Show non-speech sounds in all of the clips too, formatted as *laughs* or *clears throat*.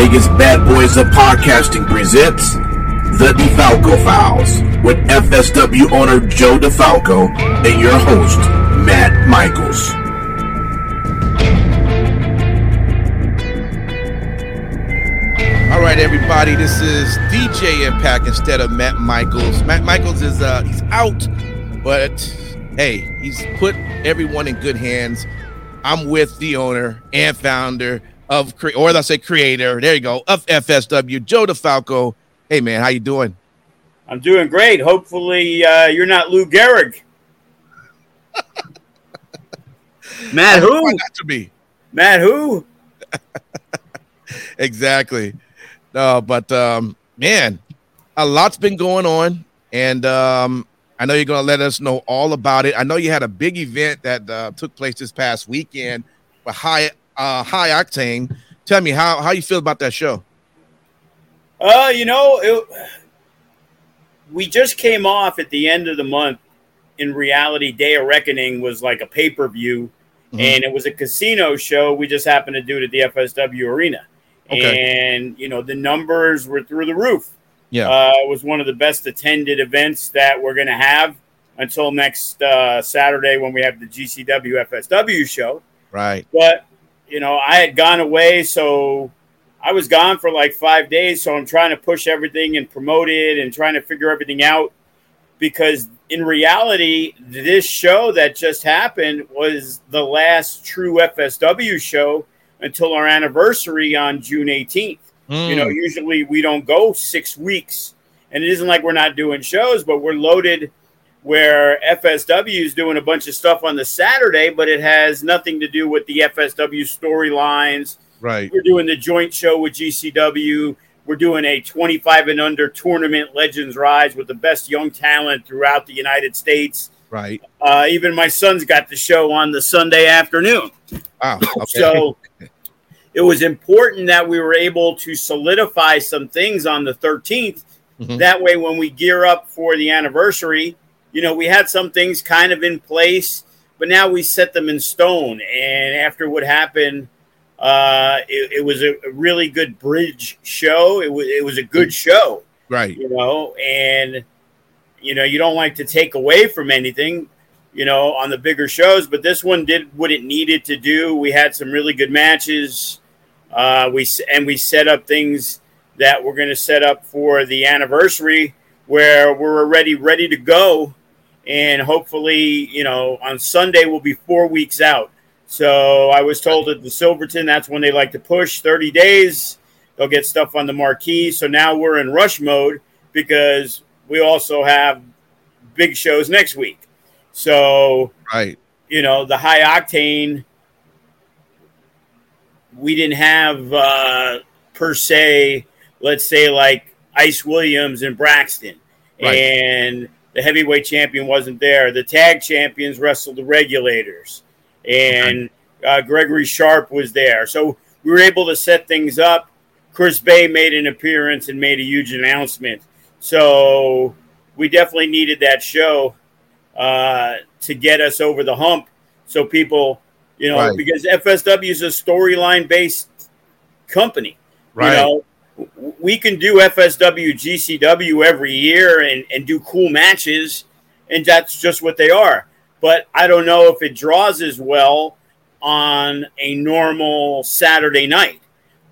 Vegas Bad Boys of Podcasting presents The DeFalco Files with FSW owner Joe DeFalco and your host, Matt Michaels. All right, everybody. This is DJ Impact instead of Matt Michaels. Matt Michaels is uh he's out, but hey, he's put everyone in good hands. I'm with the owner and founder of, cre- or let's say creator. There you go of FSW, Joe DeFalco. Hey man, how you doing? I'm doing great. Hopefully, uh, you're not Lou Gehrig. *laughs* Matt, who? Not to be Matt, who? *laughs* exactly. No, but um, man, a lot's been going on, and um, I know you're going to let us know all about it. I know you had a big event that uh, took place this past weekend with high uh, high octane. Tell me how how you feel about that show. Uh, you know, it, we just came off at the end of the month. In reality, Day of Reckoning was like a pay per view, Mhm. and it was a casino show. We just happened to do it at the FSW Arena, Okay. and you know the numbers were through the roof. Yeah, Uh, it was one of the best attended events that we're going to have until next uh, Saturday when we have the GCW FSW show. right. But you know, I had gone away, so I was gone for like five days. So I'm trying to push everything and promote it and trying to figure everything out because in reality, this show that just happened was the last true FSW show until our anniversary on June 18th. You know, Mm, usually we don't go six weeks, and it isn't like we're not doing shows, but we're loaded. Where FSW is doing a bunch of stuff on the Saturday, but it has nothing to do with the FSW storylines. right. We're doing the joint show with GCW. We're doing a 25 and under tournament Legends Rise with the best young talent throughout the United States. Right. Uh, even my son's got the show on the Sunday afternoon. Wow. Okay. So *laughs* it was important that we were able to solidify some things on the 13th. Mhm. That way, when we gear up for the anniversary, you know, we had some things kind of in place, but now we set them in stone. And after what happened, uh, it, it was a, really good bridge show. It was it was a good show right. you know, and you know, you don't like to take away from anything, you know, on the bigger shows, but this one did what it needed to do. We had some really good matches. Uh, we and we set up things that we're going to set up for the anniversary, where we're already ready to go, and hopefully, you know, on Sunday we'll be four weeks out. So I was told at the Silverton that's when they like to push thirty days they'll get stuff on the marquee. So now we're in rush mode because we also have big shows next week. So, Right. you know, the high octane, we didn't have uh, per se, let's say like Ice Williams and Braxton. Right. And the heavyweight champion wasn't there. The tag champions wrestled the regulators. And uh, Gregory Sharp was there. So we were able to set things up. Chris Bey made an appearance and made a huge announcement. So we definitely needed that show uh, to get us over the hump. So people, you know, Right. because FSW is a storyline based company. Right. You know, we can do FSW, GCW every year and, and do cool matches, and that's just what they are. But I don't know if it draws as well on a normal Saturday night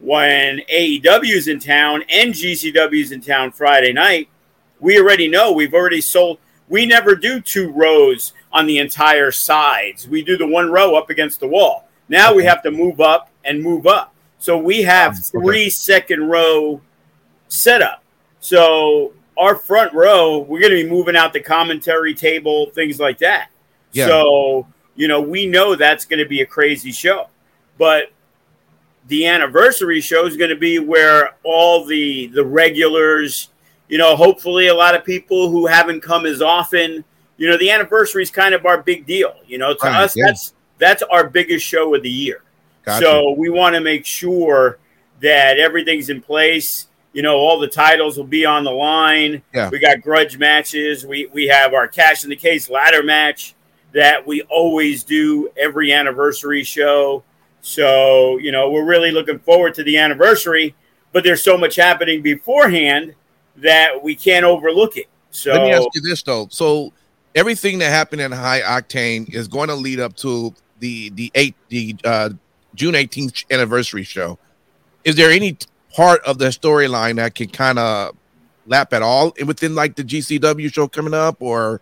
when AEW is in town and GCW is in town Friday night. We already know we've already sold. We never do two rows on the entire sides. We do the one row up against the wall. Now we have to move up and move up. So we have Okay. three second row setup. So our front row, we're going to be moving out the commentary table, things like that. Yeah. So, you know, we know that's going to be a crazy show. But the anniversary show is going to be where all the the regulars, you know, hopefully a lot of people who haven't come as often, you know, the anniversary is kind of our big deal. You know, to Right, us, yeah. that's that's our biggest show of the year. Gotcha. So we want to make sure that everything's in place. You know, all the titles will be on the line. Yeah. We got grudge matches. We we have our cash in the case ladder match that we always do every anniversary show. So, you know, we're really looking forward to the anniversary, but there's so much happening beforehand that we can't overlook it. So Let me ask you this though. So everything that happened in High Octane is going to lead up to the the eight the uh, June eighteenth anniversary show. Is there any part of the storyline that can kind of lap at all within like the GCW show coming up, or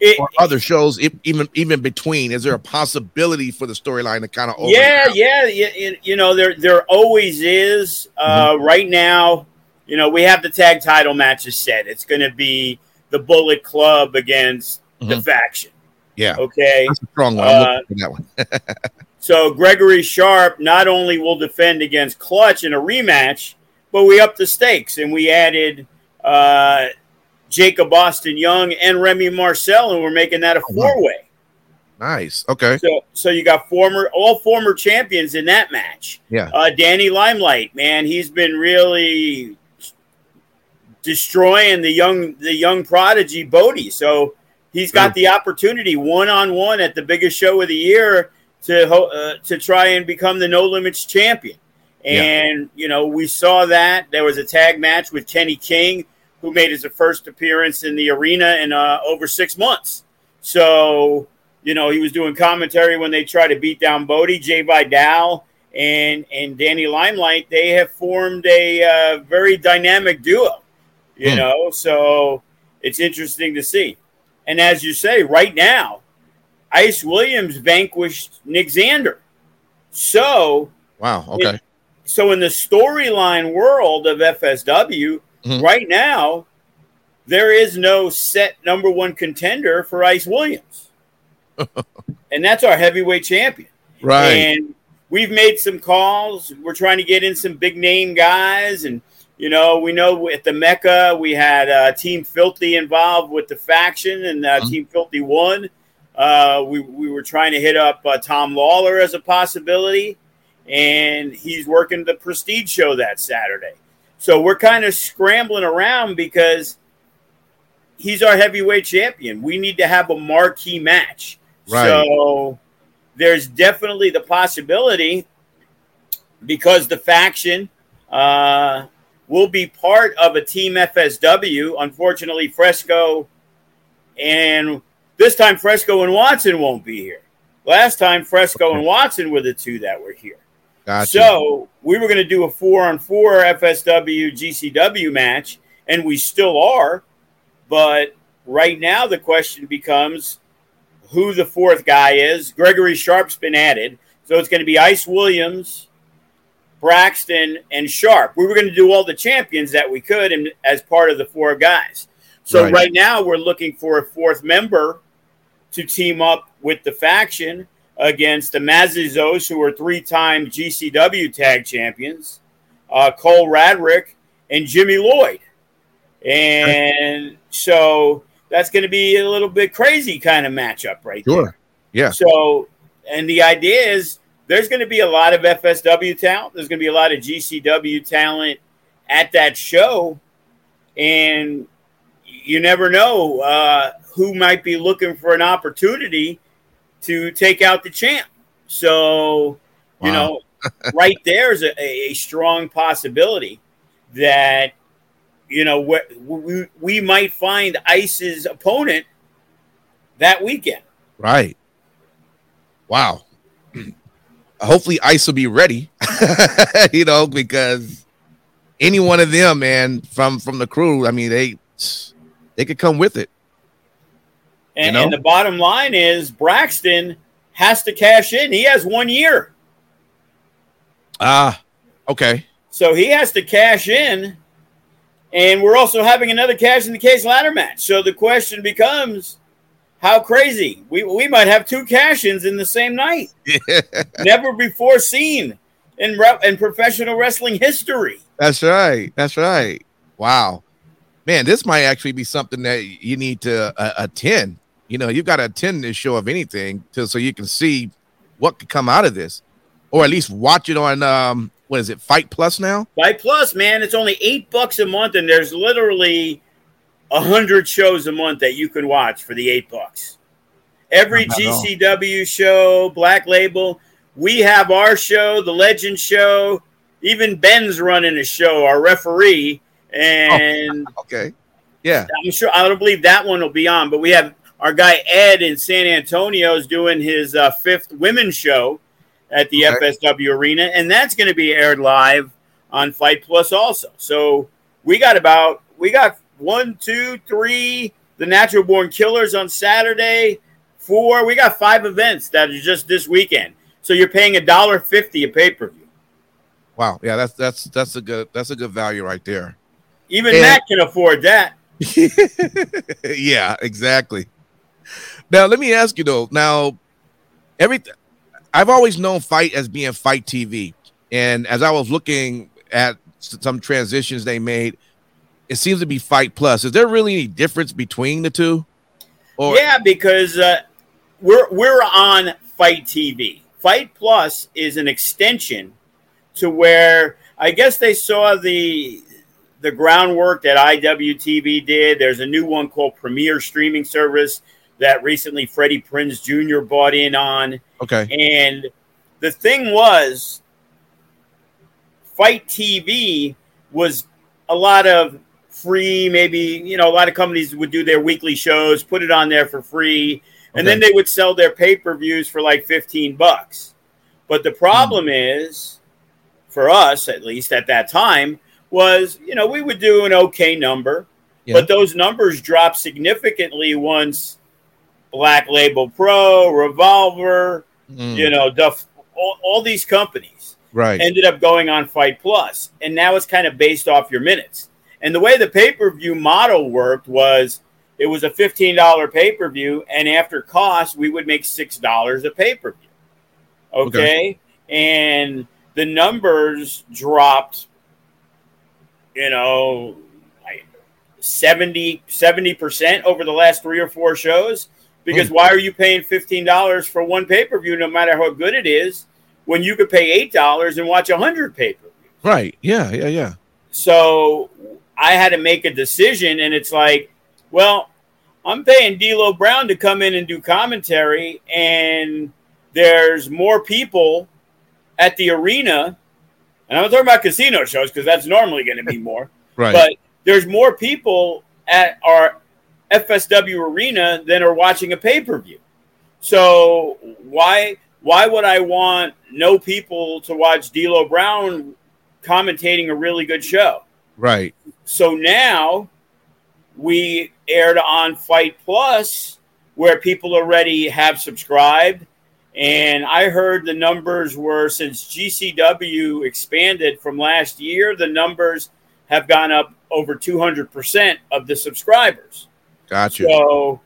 it, or other shows, if, even even between? Is there a possibility for the storyline to kind of yeah, yeah, yeah, you, you know, there there always is. Uh, Mm-hmm. Right now, you know, we have the tag title matches set. It's going to be the Bullet Club against the Mhm. faction. yeah, Okay. that's a strong one. I'm Uh, that one. *laughs* So Gregory Sharp not only will defend against Clutch in a rematch, but we upped the stakes and we added uh, Jacob Austin Young and Remy Marcel, and we're making that a four way. nice. Okay. So, so you got former all former champions in that match. Yeah. Uh, Danny Limelight, man, he's been really destroying the young the young prodigy Bodie. So he's got Sure. the opportunity one on one at the biggest show of the year to uh, to try and become the No Limits champion. Yeah. And you know we saw that there was a tag match with Kenny King, who made his first appearance in the arena in uh, over six months. So you know he was doing commentary when they tried to beat down Bodie, Jai Vidal, and and Danny Limelight. They have formed a uh, very dynamic duo. You Hmm. know, so it's interesting to see. And as you say, right now, Ice Williams vanquished Nick Zander. So Wow. Okay. so in the storyline world of FSW, Mhm. right now, there is no set number one contender for Ice Williams. *laughs* and that's our heavyweight champion. right. And we've made some calls. We're trying to get in some big name guys. And, you know, we know at the Mecca, we had uh, Team Filthy involved with the faction, and uh, Mhm. Team Filthy won. Uh, we, we were trying to hit up uh, Tom Lawlor as a possibility, and he's working the Prestige show that Saturday. So we're kind of scrambling around because he's our heavyweight champion. We need to have a marquee match. Right. So there's definitely the possibility because the faction uh, will be part of a team FSW. Unfortunately, Fresco and this time Fresco and Watson won't be here. Last time Fresco and Watson were the two that were here. Gotcha. So we were going to do a four on four FSW GCW match, and we still are. But right now, the question becomes who the fourth guy is. Gregory Sharp's been added. So it's going to be Ice Williams, Braxton, and Sharp. We were going to do all the champions that we could and as part of the four guys. So Right. right now, we're looking for a fourth member to team up with the faction against the Macizos, who are three-time GCW tag champions, uh, Cole Radrick, and Jimmy Lloyd. And so that's going to be a little bit crazy kind of matchup right there. Yeah. So, and the idea is there's going to be a lot of FSW talent. There's going to be a lot of GCW talent at that show. And you never know uh, who might be looking for an opportunity to take out the champ. So, you know, *laughs* right there is a, a strong possibility that, you know, we, we, we might find Ice's opponent that weekend. Right. Wow. *clears throat* Hopefully, Ice will be ready. *laughs* you know, because any one of them, man, from from the crew, I mean, they they could come with it. And, You know? and the bottom line is Braxton has to cash in. He has one year. Ah, okay. So he has to cash in. And we're also having another cash in the case ladder match. So the question becomes how crazy. We, we might have two cash ins in the same night. *laughs* Never before seen. in rep in professional wrestling history. That's right. That's right. Wow, man, this might actually be something that you need to uh, attend. You know, you've got to attend this show of anything to so you can see what could come out of this, or at least watch it on um what is it, FITE Plus now? FITE Plus, man, it's only eight bucks a month, and there's literally a hundred shows a month that you can watch for the eight bucks. Every GCW show, Black Label, we have our show, the Legend Show. Even Ben's running a show, our referee, and oh, okay, yeah, I'm sure I don't believe that one will be on, but we have our guy Ed in San Antonio is doing his uh, fifth women's show at the okay. FSW Arena, and that's going to be aired live on FITE Plus also. So we got about we got one, two, three, the Natural Born Killers on Saturday. Four, we got five events that are just this weekend. So you're paying a dollar fifty a pay per view. Wow, yeah, that's that's that's a good that's a good value right there. Even and, Matt can afford that. *laughs* yeah, exactly. Now let me ask you though. Now, everything I've always known fight as being FITE TV, and as I was looking at some transitions they made, it seems to be FITE Plus. Is there really any difference between the two? Or yeah, because uh, we're we're on FITE TV. FITE Plus is an extension to where I guess they saw the the groundwork that IWTV did. There's a new one called Premier Streaming Service that recently Freddie Prinze Jr. bought in on. Okay. And the thing was, FITE TV was a lot of free, maybe, you know, a lot of companies would do their weekly shows, put it on there for free and then they would sell their pay per views for like 15 bucks. But the problem mm. is, for us at least at that time, was you know we would do an okay number, yeah. but those numbers dropped significantly once Black Label Pro, Revolver, mm. you know, Duff, all, all these companies right ended up going on FITE Plus, and now it's kind of based off your minutes. And the way the pay per view model worked was it was a $15 pay per view, and after cost, we would make $6 a pay per view. Okay? okay. And the numbers dropped, you know, 70 percent over the last three or four shows. Because mm. why are you paying $15 for one pay per view, no matter how good it is, when you could pay $8 and watch a 100 pay per views? Right. Yeah. Yeah. Yeah. So I had to make a decision, and it's like, well, I'm paying D'Lo Brown to come in and do commentary, and there's more people at the arena. And I'm not talking about casino shows because that's normally going to be more. *laughs* right. But there's more people at our FSW arena than are watching a pay per view. So why why would I want no people to watch D'Lo Brown commentating a really good show? Right. So now we aired on FITE Plus, where people already have subscribed. And I heard the numbers were since GCW expanded from last year, the numbers have gone up over 200% of the subscribers. Gotcha. So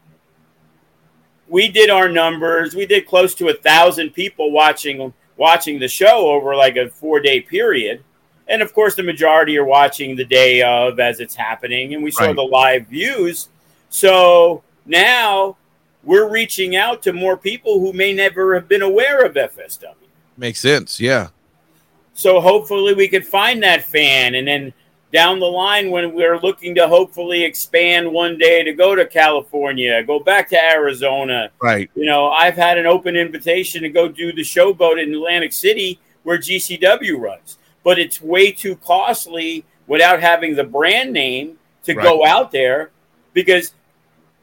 we did our numbers. We did close to a thousand people watching watching the show over like a four day period. And of course, the majority are watching the day of as it's happening. And we saw right. the live views. So now we're reaching out to more people who may never have been aware of FSW. Makes sense. Yeah. So hopefully we could find that fan. And then down the line, when we're looking to hopefully expand one day to go to California, go back to Arizona. Right. You know, I've had an open invitation to go do the showboat in Atlantic City where GCW runs but it's way too costly without having the brand name to right. go out there because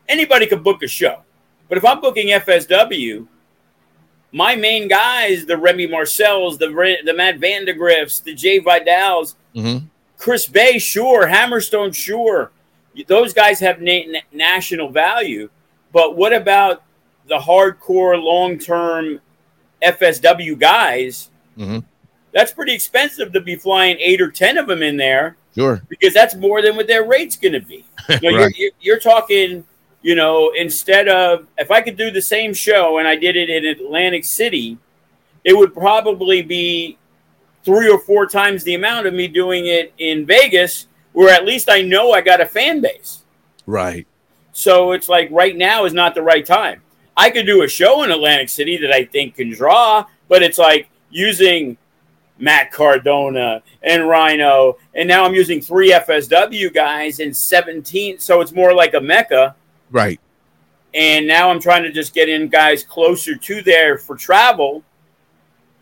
anybody can book a show. But if I'm booking FSW, my main guys, the Remy Marcells, the the Matt Vandagriffs, the Jai Vidals, mm-hmm. Chris Bey, sure, Hammerstone, sure, those guys have na- national value. But what about the hardcore, long term FSW guys mm-hmm that's pretty expensive to be flying eight or ten of them in there. Sure, because that's more than what their rate's going to be. *laughs* You know, right. you're, you're, talking, you know, instead of if I could do the same show and I did it in Atlantic City, it would probably be three or four times the amount of me doing it in Vegas, where at least I know I got a fan base. Right. So it's like right now is not the right time. I could do a show in Atlantic City that I think can draw, but it's like using Matt Cardona and Rhino, and now I'm using three FSW guys and 17. So it's more like a mecca. Right. And now I'm trying to just get in guys closer to there for travel.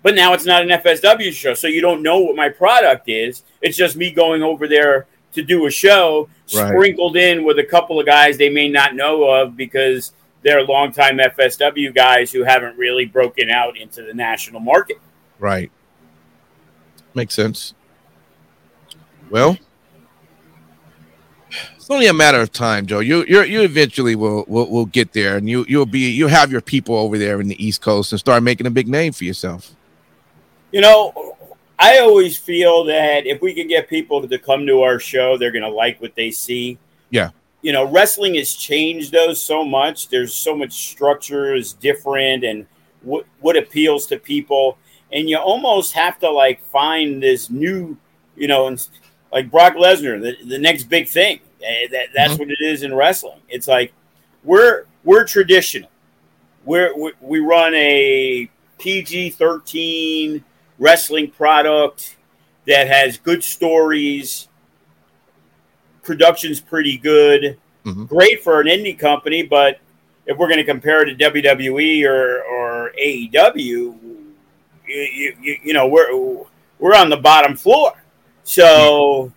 But now it's not an FSW show. So you don't know what my product is. It's just me going over there to do a show, right. sprinkled in with a couple of guys they may not know of because they're longtime FSW guys who haven't really broken out into the national market. Right. Makes sense. Well, it's only a matter of time, Joe. You you you eventually will will will get there, and you you'll be you'll have your people over there in the East Coast and start making a big name for yourself. You know, I always feel that if we can get people to come to our show, they're going to like what they see. Yeah. You know, wrestling has changed though so much. There's so much structure is different, and what what appeals to people and you almost have to like find this new, you know, like Brock Lesnar, the, the next big thing. Eh, that, that's mm-hmm. what it is in wrestling. It's like we're we're traditional. We're, we we run a PG thirteen wrestling product that has good stories. Production's pretty good. Mm-hmm. Great for an indie company, but if we're going to compare it to WWE or, or AEW, you, you, you know we're we're on the bottom floor so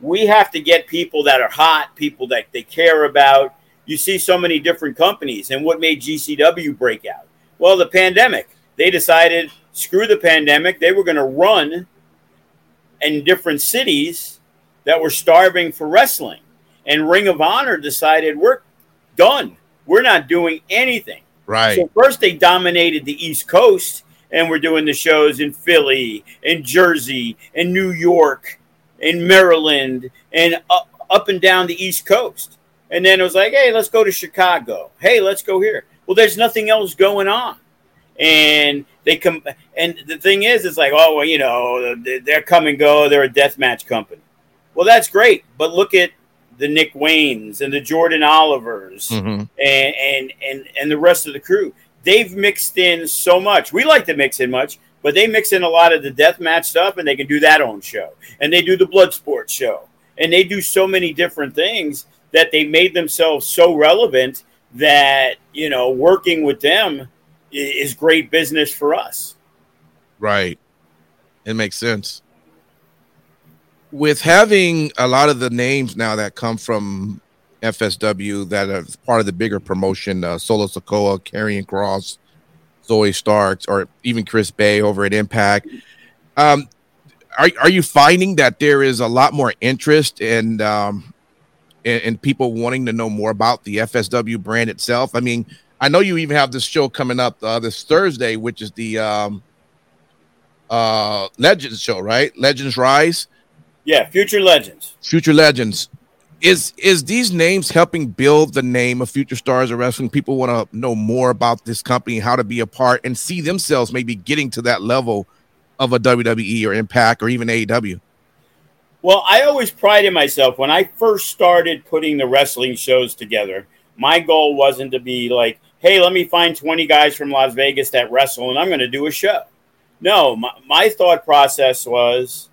we have to get people that are hot people that they care about. You see so many different companies and what made gcw break out? Well the pandemic. They decided screw the pandemic they were going to run in different cities that were starving for wrestling. And ring of honor decided we're done. We're not doing anything. Right. So first they dominated the east coast and we're doing the shows in Philly, in Jersey, in New York, in Maryland, and up, up and down the East Coast. And then it was like, hey, let's go to Chicago. Hey, let's go here. Well, there's nothing else going on. And they come, and the thing is, it's like, oh, well, you know, they're come and go. They're a death match company. Well, that's great, but look at the Nick Waynes and the Jordan Olivers mm-hmm. and, and and and the rest of the crew they've mixed in so much. We like to mix in much, but they mix in a lot of the death match stuff and they can do that own show. And they do the Bloodsport show. And they do so many different things that they made themselves so relevant that, you know, working with them is great business for us. Right. It makes sense. With having a lot of the names now that come from FSW that are part of the bigger promotion, uh, Solo Sikoa, Karrion Kross, Zoe Starks, or even Chris Bey over at Impact. Um, are, are you finding that there is a lot more interest in, um, in, in people wanting to know more about the FSW brand itself? I mean, I know you even have this show coming up uh, this Thursday, which is the um, uh, Legends show, right? Legends Rise. Yeah, Future Legends. Future Legends is is these names helping build the name of future stars of wrestling? People want to know more about this company how to be a part and see themselves maybe getting to that level of a wwe or impact or even aew well i always prided myself when i first started putting the wrestling shows together my goal wasn't to be like hey let me find 20 guys from las vegas that wrestle and i'm going to do a show. No my, my thought process was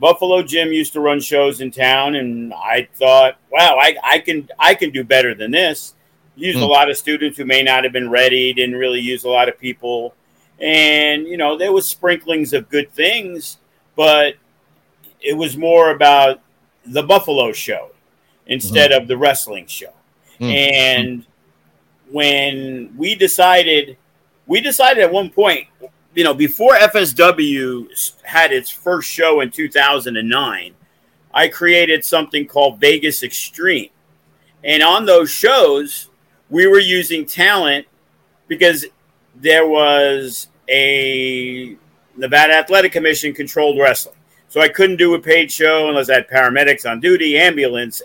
Buffalo Jim used to run shows in town, and I thought, wow, I, I can I can do better than this. Used mm. a hmm. lot of students who may not have been ready, didn't really use a lot of people, and you know there was sprinklings of good things, but it was more about the Buffalo show instead mm-hmm. of the wrestling show. Mm. And when we decided, we decided at one point you know, before FSW had its first show in 2009, I created something called Vegas Extreme. And on those shows, we were using talent because there was a Nevada Athletic Commission controlled wrestling. So I couldn't do a paid show unless I had paramedics on duty, ambulance,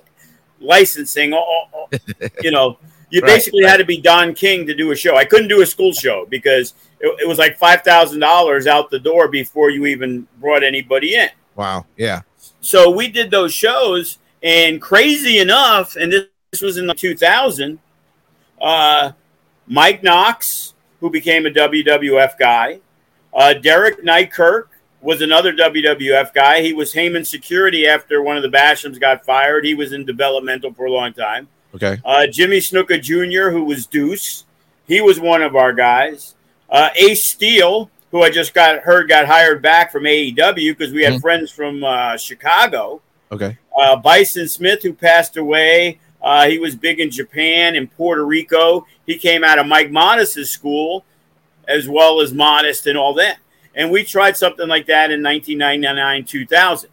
licensing, all, all, *laughs* you know, you right, basically right. had to be Don King to do a show. I couldn't do a school show because it, it was like five thousand dollars out the door before you even brought anybody in. Wow. Yeah. So we did those shows, and crazy enough, and this, this was in the 2000. Uh, Mike Knox, who became a WWF guy, uh, Derek Neikirk was another WWF guy. He was Heyman Security after one of the Bashams got fired. He was in developmental for a long time. Okay. Uh, Jimmy Snuka Jr., who was Deuce, he was one of our guys. Uh, Ace Steel, who I just got heard got hired back from AEW because we had Mhm. friends from uh, Chicago. Okay. Uh, Bison Smith, who passed away, uh, he was big in Japan and Puerto Rico. He came out of Mike Modest's school, as well as Modest and all that. And we tried something like that in 1999, 2000.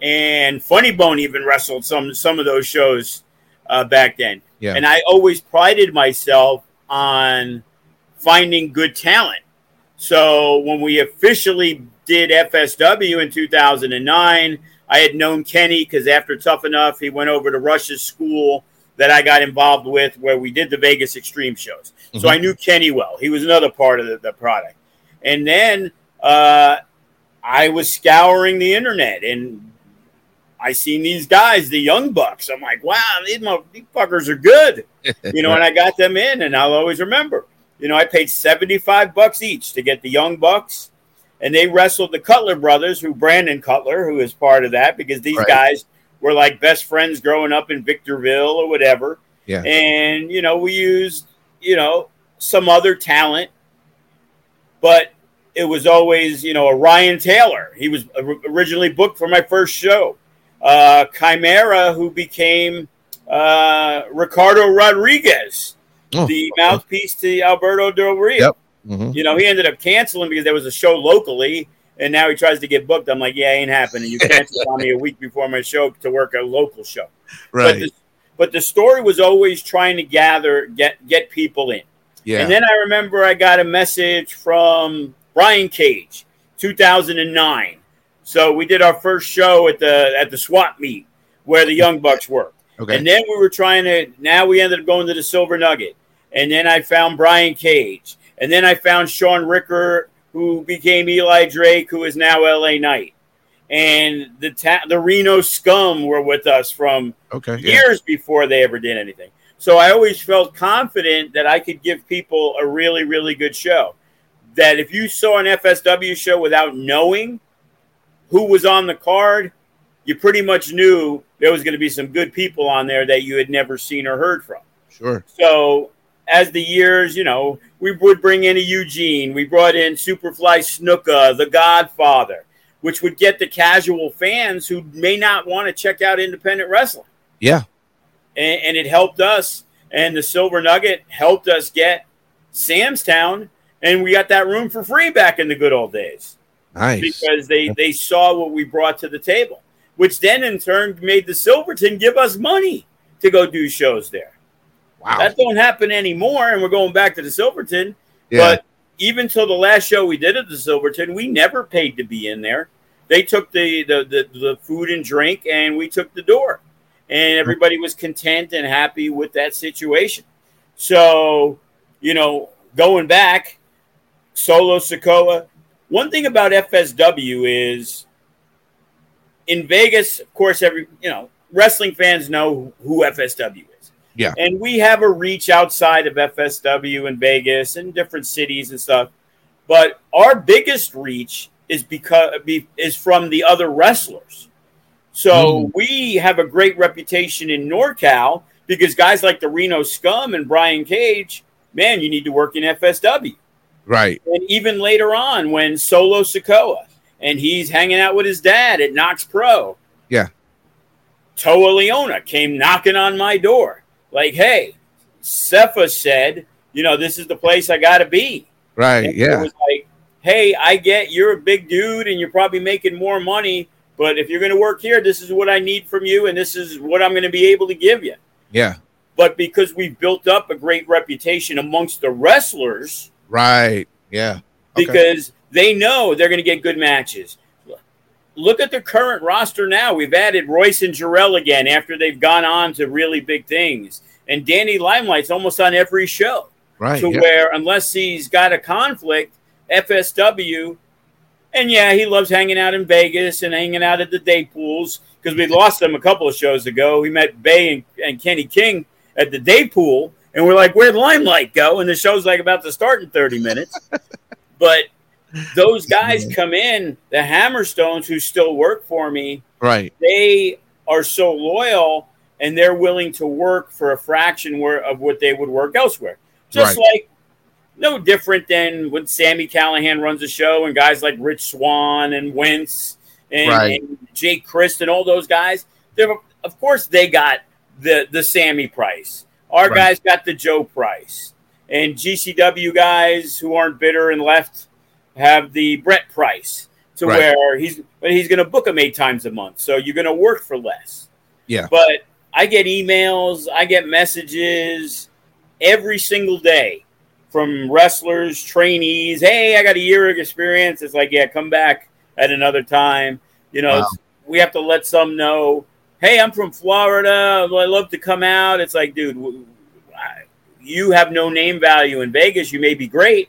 And Funny Bone even wrestled some some of those shows uh, back then. Yeah. And I always prided myself on finding good talent. So when we officially did FSW in 2009, I had known Kenny because after Tough Enough, he went over to Rush's school that I got involved with where we did the Vegas Extreme shows. So Mhm. I knew Kenny well. He was another part of the, the product. And then uh, I was scouring the internet and I seen these guys, the Young Bucks. I'm like, wow, these, these fuckers are good. *laughs* You know, and I got them in and I'll always remember. You know, I paid 75 bucks each to get the Young Bucks and they wrestled the Cutler brothers, who Brandon Cutler, who is part of that, because these Right. guys were like best friends growing up in Victorville or whatever. Yeah. And you know, we used you know some other talent, but it was always you know a Ryan Taylor. He was originally booked for my first show. Uh, Chimera, who became uh, Ricardo Rodriguez, Oh, the mouthpiece to Alberto Del Rio. Yep. Mhm. You know, he ended up canceling because there was a show locally, and now he tries to get booked. I'm like, yeah, ain't happening. You canceled on me a week before my show to work a local show. But Right. the, but the story was always trying to gather, get get people in. Yeah. And then I remember I got a message from Brian Cage, 2009. So we did our first show at the at the swap meet where the Young Bucks were. Okay. And then we were trying to. Now we ended up going to the Silver Nugget, and then I found Brian Cage, and then I found Shaun Ricker, who became Eli Drake, who is now L.A. Knight, and the ta- the Reno Scum were with us from okay. Yeah. years before they ever did anything. So I always felt confident that I could give people a really, really good show. That if you saw an FSW show without knowing who was on the card, you pretty much knew there was going to be some good people on there that you had never seen or heard from. Sure. So as the years, you know, we would bring in a Eugene. We brought in Superfly Snuka, The Godfather, which would get the casual fans who may not want to check out independent wrestling Yeah. and, and it helped us. And the Silver Nugget helped us get Sam's Town, and we got that room for free back in the good old days Nice. because they they saw what we brought to the table, which then in turn made the Silverton give us money to go do shows there. Wow. That don't happen anymore, and we're going back to the Silverton. yeah. But even till the last show we did at the Silverton, we never paid to be in there. They took the the, the, the food and drink, and we took the door, and everybody was content and happy with that situation. So, you know, going back, Solo Sikoa. One thing about FSW is in Vegas, of course, every you know wrestling fans know who FSW is. Yeah. and we have a reach outside of FSW in Vegas and different cities and stuff. But our biggest reach is because is from the other wrestlers. So hmm. we have a great reputation in NorCal because guys like the Reno Scum and Brian Cage, man, you need to work in FSW. right. And even later on, when Solo Sikoa and he's hanging out with his dad at Knokx Pro. Yeah. Toa Liona came knocking on my door. Like, hey, Cepha said, you know, this is the place I got to be. Right. And Yeah. It was like, hey, I get you're a big dude and you're probably making more money, but if you're going to work here, this is what I need from you and this is what I'm going to be able to give you. Yeah. But because we've built up a great reputation amongst the wrestlers, Right. Yeah. Okay. because they know they're going to get good matches. Look at the current roster now. We've added Royce and Jorel again after they've gone on to really big things. And Danny Limelight's almost on every show. Right. to yeah. where unless he's got a conflict, FSW, and yeah, he loves hanging out in Vegas and hanging out at the day pools because we lost him a couple of shows ago. We met Bey and, and Kenny King at the day pool, and we're like, "Where'd Limelight go?" And the show's like about to start in thirty minutes. *laughs* but those *laughs* guys come in, the Hammerstones who still work for me, Right. they are so loyal and they're willing to work for a fraction where, of what they would work elsewhere. Just like no different than when Sami Callihan runs a show and guys like Rich Swann and Wentz and, Right. and Jake Crist and all those guys. They're, of course, they got the the Sammy price. Our Right. guys got the Joe price, and GCW guys who aren't bitter and left have the Brett price to Right. where he's but he's going to book them eight times a month, so you're going to work for less. Yeah. But I get emails, I get messages every single day from wrestlers, trainees. Hey, I got a year of experience. It's like, yeah, come back at another time. You know, Wow. we have to let some know. Hey, I'm from Florida. I love to come out. It's like, dude, you have no name value in Vegas. You may be great,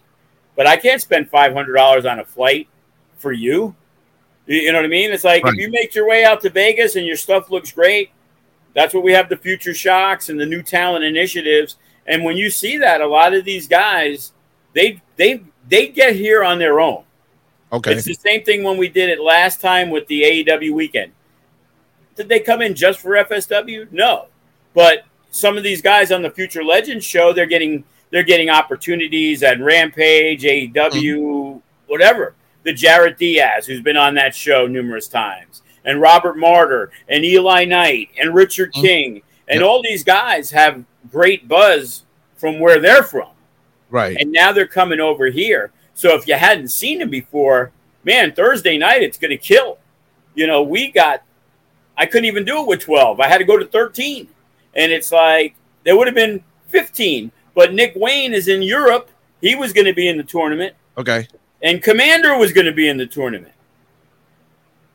but I can't spend five hundred dollars on a flight for you. You know what I mean? It's like Right. if you make your way out to Vegas and your stuff looks great, that's what we have the future shocks and the new talent initiatives. And when you see that, a lot of these guys, they they they get here on their own. Okay. It's the same thing when we did it last time with the AEW weekend. Did they come in just for FSW? No. But some of these guys on the Future Legends show, they're getting they're getting opportunities at Rampage, AEW, whatever. The Jarrett Diaz, who's been on that show numerous times, and Robert Martyr, and Eli Knight, and Richard Mhm. King, and Yep. all these guys have great buzz from where they're from right. and now they're coming over here. So if you hadn't seen them before, man, Thursday night it's going to kill. You know, we got. I couldn't even do it with twelve. I had to go to thirteen, and it's like there would have been fifteen. But Nick Wayne is in Europe. He was going to be in the tournament, Okay. and Komander was going to be in the tournament.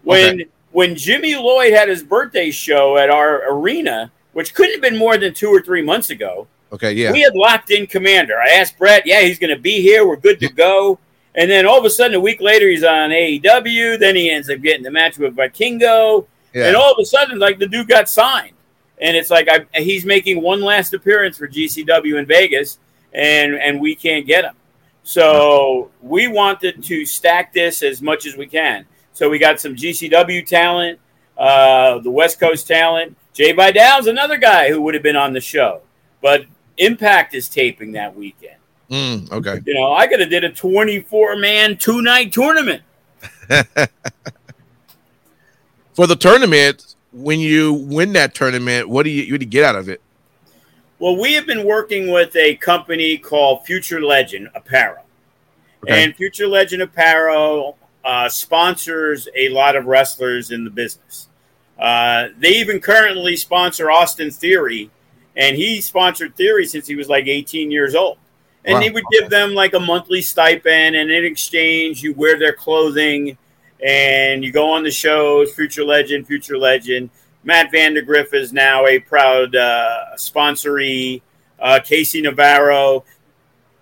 When Okay. when Jimmy Lloyd had his birthday show at our arena, which couldn't have been more than two or three months ago, Okay. Yeah. we had locked in Komander. I asked Brett, yeah, he's going to be here. We're good to go. And then all of a sudden, a week later, he's on AEW. Then he ends up getting the match with Vikingo. yeah. And all of a sudden, like the dude got signed. And it's like I, he's making one last appearance for GCW in Vegas, and and we can't get him. So we wanted to stack this as much as we can. So we got some GCW talent, uh, the West Coast talent. Jai Vidal's another guy who would have been on the show, but Impact is taping that weekend. Mm, okay. You know, I could have did a 24 man two night tournament. *laughs* For the tournament, when you win that tournament, what do you, what do you get out of it? Well, we have been working with a company called Future Legend Apparel. Okay. And Future Legend Apparel uh, sponsors a lot of wrestlers in the business. Uh, they even currently sponsor Austin Theory, and he sponsored Theory since he was like 18 years old. And Wow. he would give them like a monthly stipend, and in exchange, you wear their clothing and you go on the shows. Future Legend, Future Legend. Matt Vandagriff is now a proud uh, sponsoree. Uh, Casey Navarro,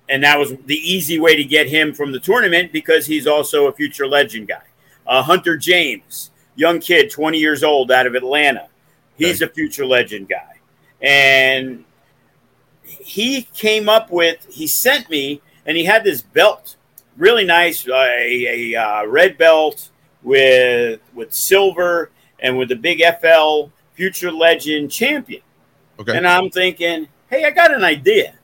and that was the easy way to get him from the tournament because he's also a future legend guy. Uh, Hunter James, young kid, 20 years old out of Atlanta. He's a future legend guy. And he came up with, he sent me, and he had this belt, really nice, uh, a, a uh, red belt with with silver and with the big FL future legend champion. Okay. And I'm thinking, hey, I got an idea.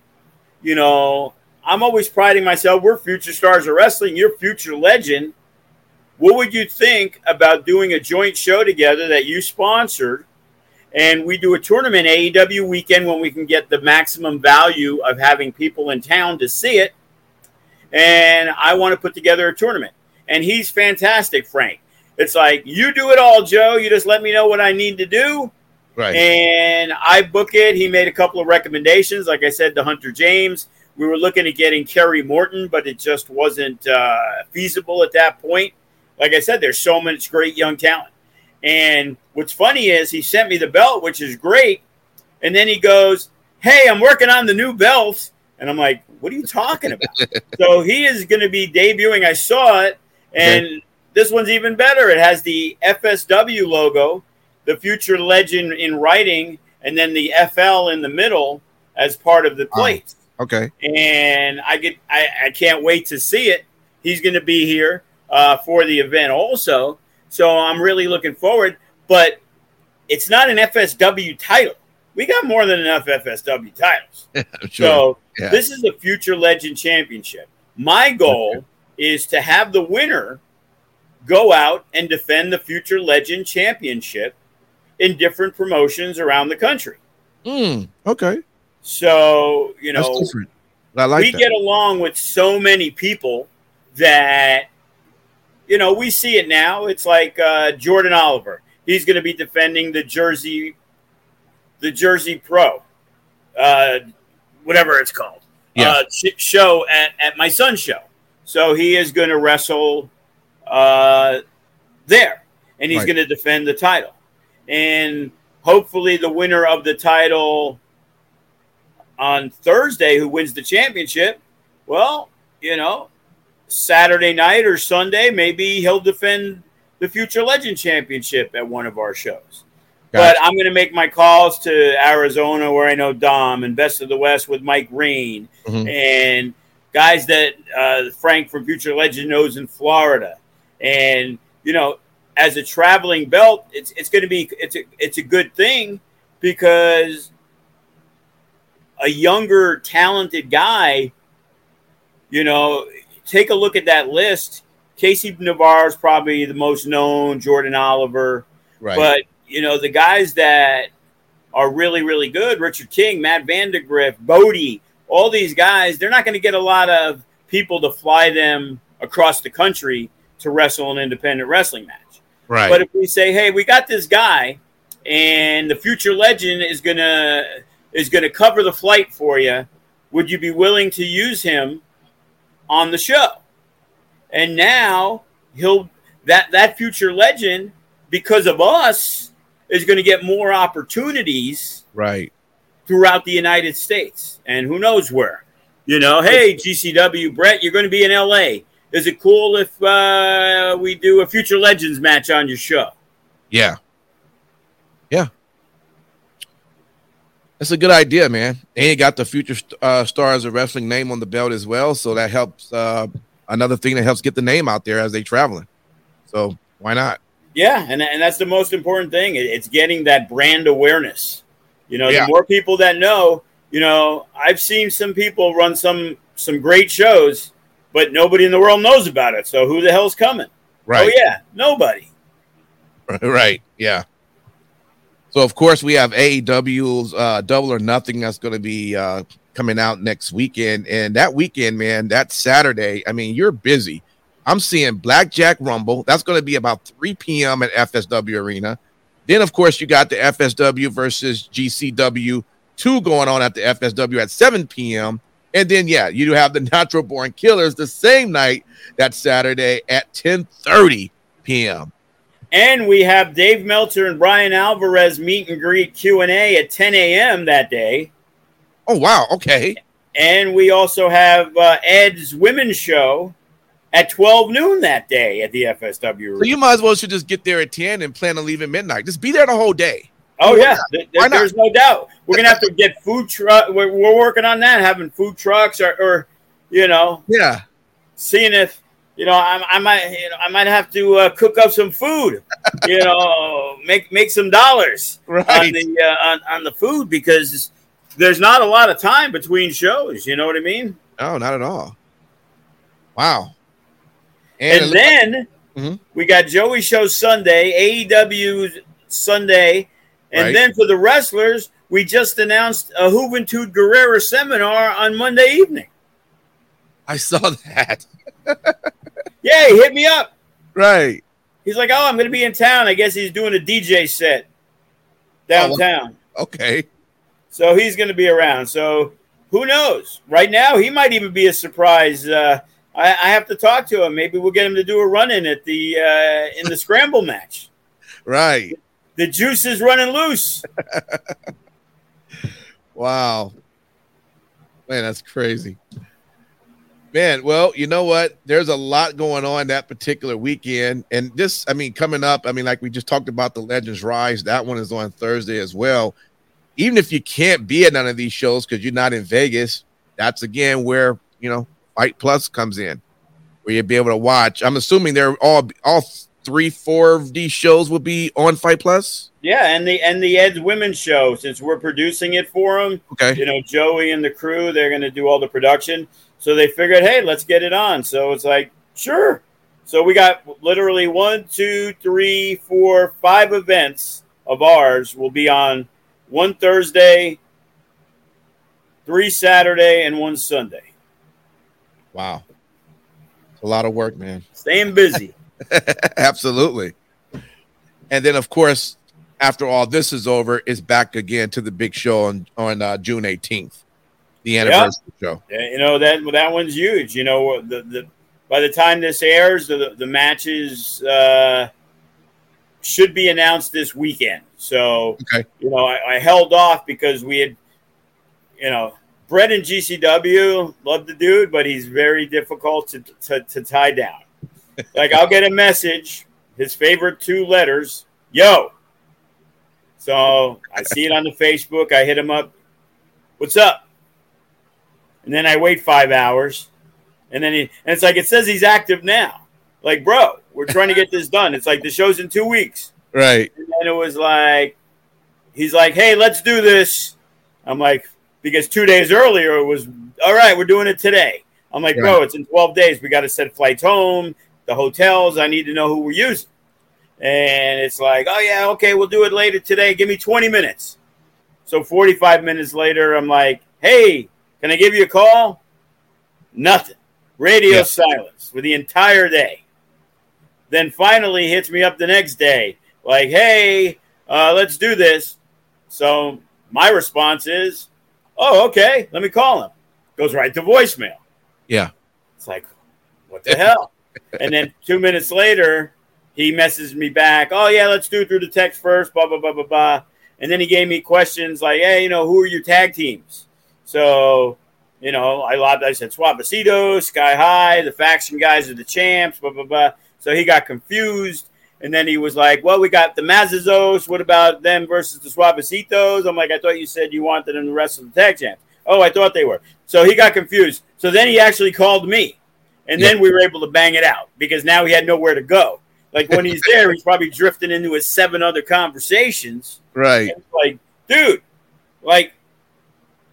You know, I'm always priding myself. We're future stars of wrestling. You're future legend. What would you think about doing a joint show together that you sponsored? And we do a tournament AEW weekend when we can get the maximum value of having people in town to see it. And I want to put together a tournament. And he's fantastic, Frank. It's like, you do it all, Joe. You just let me know what I need to do right. and I book it. He made a couple of recommendations, like I said to Hunter James. We were looking at getting Kerry Morton, but it just wasn't uh, feasible at that point. Like I said, there's so much great young talent. And what's funny is he sent me the belt, which is great. And then he goes, Hey, I'm working on the new belt. And I'm like, what are you talking about? so he is going to be debuting. I saw it, and okay. this one's even better. It has the FSW logo, the future legend in writing, and then the FL in the middle as part of the plate. Okay. And I get, I, I can't wait to see it. He's going to be here uh, for the event also. So I'm really looking forward. But it's not an FSW title. We got more than enough FSW titles. *laughs* sure. So yeah. this is a future legend championship. My goal okay. is to have the winner go out and defend the future legend championship in different promotions around the country. Mm, okay. So, you know, like we that. get along with so many people that, you know, we see it now. It's like uh, Jordan Oliver. He's going to be defending the Jersey, the Jersey Pro, uh, whatever it's called, yeah. uh, show at, at my son's show. So he is going to wrestle uh, there, and he's right. going to defend the title and hopefully the winner of the title on Thursday, who wins the championship, well, you know, Saturday night or Sunday, maybe he'll defend the Future Legend Championship at one of our shows. But I'm going to make my calls to Arizona, where I know Dom, and Best of the West with Mike Green, mm-hmm. and guys that uh, Frank from Future Legend knows in Florida. And, you know, as a traveling belt, it's it's going to be it's a it's a good thing because a younger talented guy, you know, take a look at that list. Casey Navarro is probably the most known, Jordan Oliver, right. but you know the guys that are really really good, Richard King, Matt Vandagriff, Bodie, all these guys, they're not going to get a lot of people to fly them across the country to wrestle an independent wrestling match. Right. But if we say, hey, we got this guy, and the future legend is gonna is gonna cover the flight for you, would you be willing to use him on the show? And now he'll that that future legend because of us is going to get more opportunities right throughout the United States and who knows where. You know, hey GCW Brett, you're going to be in LA. Is it cool if uh, we do a future legends match on your show? Yeah. Yeah. That's a good idea, man. And you got the future uh, stars of wrestling name on the belt as well, so that helps. Uh, another thing that helps get the name out there as they traveling. So why not? Yeah, and and that's the most important thing. It's getting that brand awareness. You know, yeah. the more people that know. You know, I've seen some people run some some great shows, but nobody in the world knows about it. So who the hell's coming? Right. Oh yeah, nobody. *laughs* Right. Yeah. So of course we have AEW's uh, Double or Nothing that's going to be uh, coming out next weekend, and that weekend, man, that Saturday. I mean, you're busy. I'm seeing Blackjack Rumble. That's going to be about 3 p.m. at FSW Arena. Then, of course, you got the FSW versus GCW two going on at the FSW at 7 p.m. And then, yeah, you do have the *laughs* Natural Born Killers the same night that Saturday at 10:30 p.m. And we have Dave Meltzer and Bryan Alvarez meet and greet Q and A at 10 a.m. that day. Oh wow! Okay. And we also have uh, Ed's women's show at 12 noon that day at the FSW. So you might as well should just get there at 10 and plan on leaving midnight. Just be there the whole day. Oh yeah, Why there's no doubt. We're gonna have to get food truck. We're, we're, working on that, having food trucks or, or, you know, yeah, seeing if you know I, I might you know I might have to uh, cook up some food, you *laughs* know, make make some dollars right. on the uh, on, on the food because there's not a lot of time between shows. You know what I mean? No, not at all. Wow. And, and then like- mm-hmm. we got Joey Show Sunday, AEW Sunday and right. then for the wrestlers, we just announced a Juventud Guerrera seminar on Monday evening. I saw that. *laughs* yeah, he hit me up. Right. He's like, "Oh, I'm going to be in town. I guess he's doing a DJ set downtown." Oh, okay. So he's going to be around. So who knows? Right now, he might even be a surprise. Uh, I, I, have to talk to him. Maybe we'll get him to do a run in at the uh, in the scramble match. *laughs* Right the juice is running loose. *laughs* wow. Man, that's crazy. Man, well, you know what? There's a lot going on that particular weekend. And this, I mean, coming up, I mean, like we just talked about the Legends Rise, that one is on Thursday as well. Even if you can't be at none of these shows because you're not in Vegas, that's again where, you know, FITE Plus comes in, where you'll be able to watch. I'm assuming they're all, all three, four of these shows will be on FITE Plus. Yeah, and the and the Ed's Women's Show, since we're producing it for them, Okay. you know, Joey and the crew, they're going to do all the production. So they figured, hey, let's get it on. So it's like, sure. So we got literally one, two, three, four, five events of ours will be on one Thursday, three Saturday, and one Sunday. Wow. It's a lot of work, man. Staying busy. *laughs* Absolutely. And then, of course, after all this is over, it's back again to the big show on on uh, June 18th, the anniversary show. You know that that one's huge. You know the the by the time this airs, the the matches uh, should be announced this weekend. So Okay. you know I, I held off because we had you know Brett in GCW love the dude, but he's very difficult to to, to tie down. Like I'll get a message, his favorite two letters, yo. So I see it on the Facebook. I hit him up. What's up? And then I wait five hours, and then he and it's like it says he's active now. Like, bro, we're trying to get this done. It's like the show's in two weeks, Right. and then it was like he's like, hey, let's do this. I'm like, because two days earlier it was all right. We're doing it today. I'm like, bro, it's in 12 days. We got to set flights home, the hotels. I need to know who we're using. And it's like, oh, yeah, okay, we'll do it later today. Give me 20 minutes. So 45 minutes later, I'm like, hey, can I give you a call? Nothing. Radio Yeah. silence for the entire day. Then finally hits me up the next day, like, hey, uh, let's do this. So my response is, oh, okay, let me call him. Goes right to voicemail. Yeah. It's like, what the hell? And then *laughs* two minutes later, he messages me back. Oh yeah, let's do it through the text first. Blah blah blah blah blah. And then he gave me questions like, hey, you know, who are your tag teams? So, you know, I lobbed. I said Suavecito, Sky High, the faction guys are the champs. Blah blah blah. So he got confused. And then he was like, "Well, we got the Macizos. What about them versus the Suavecitos?" I'm like, "I thought you said you wanted them the rest of the tag champs." Oh, I thought they were. So he got confused. So then he actually called me, and then we were able to bang it out because now he had nowhere to go. Like when he's *laughs* there, he's probably drifting into his seven other conversations. Right. Like, dude, like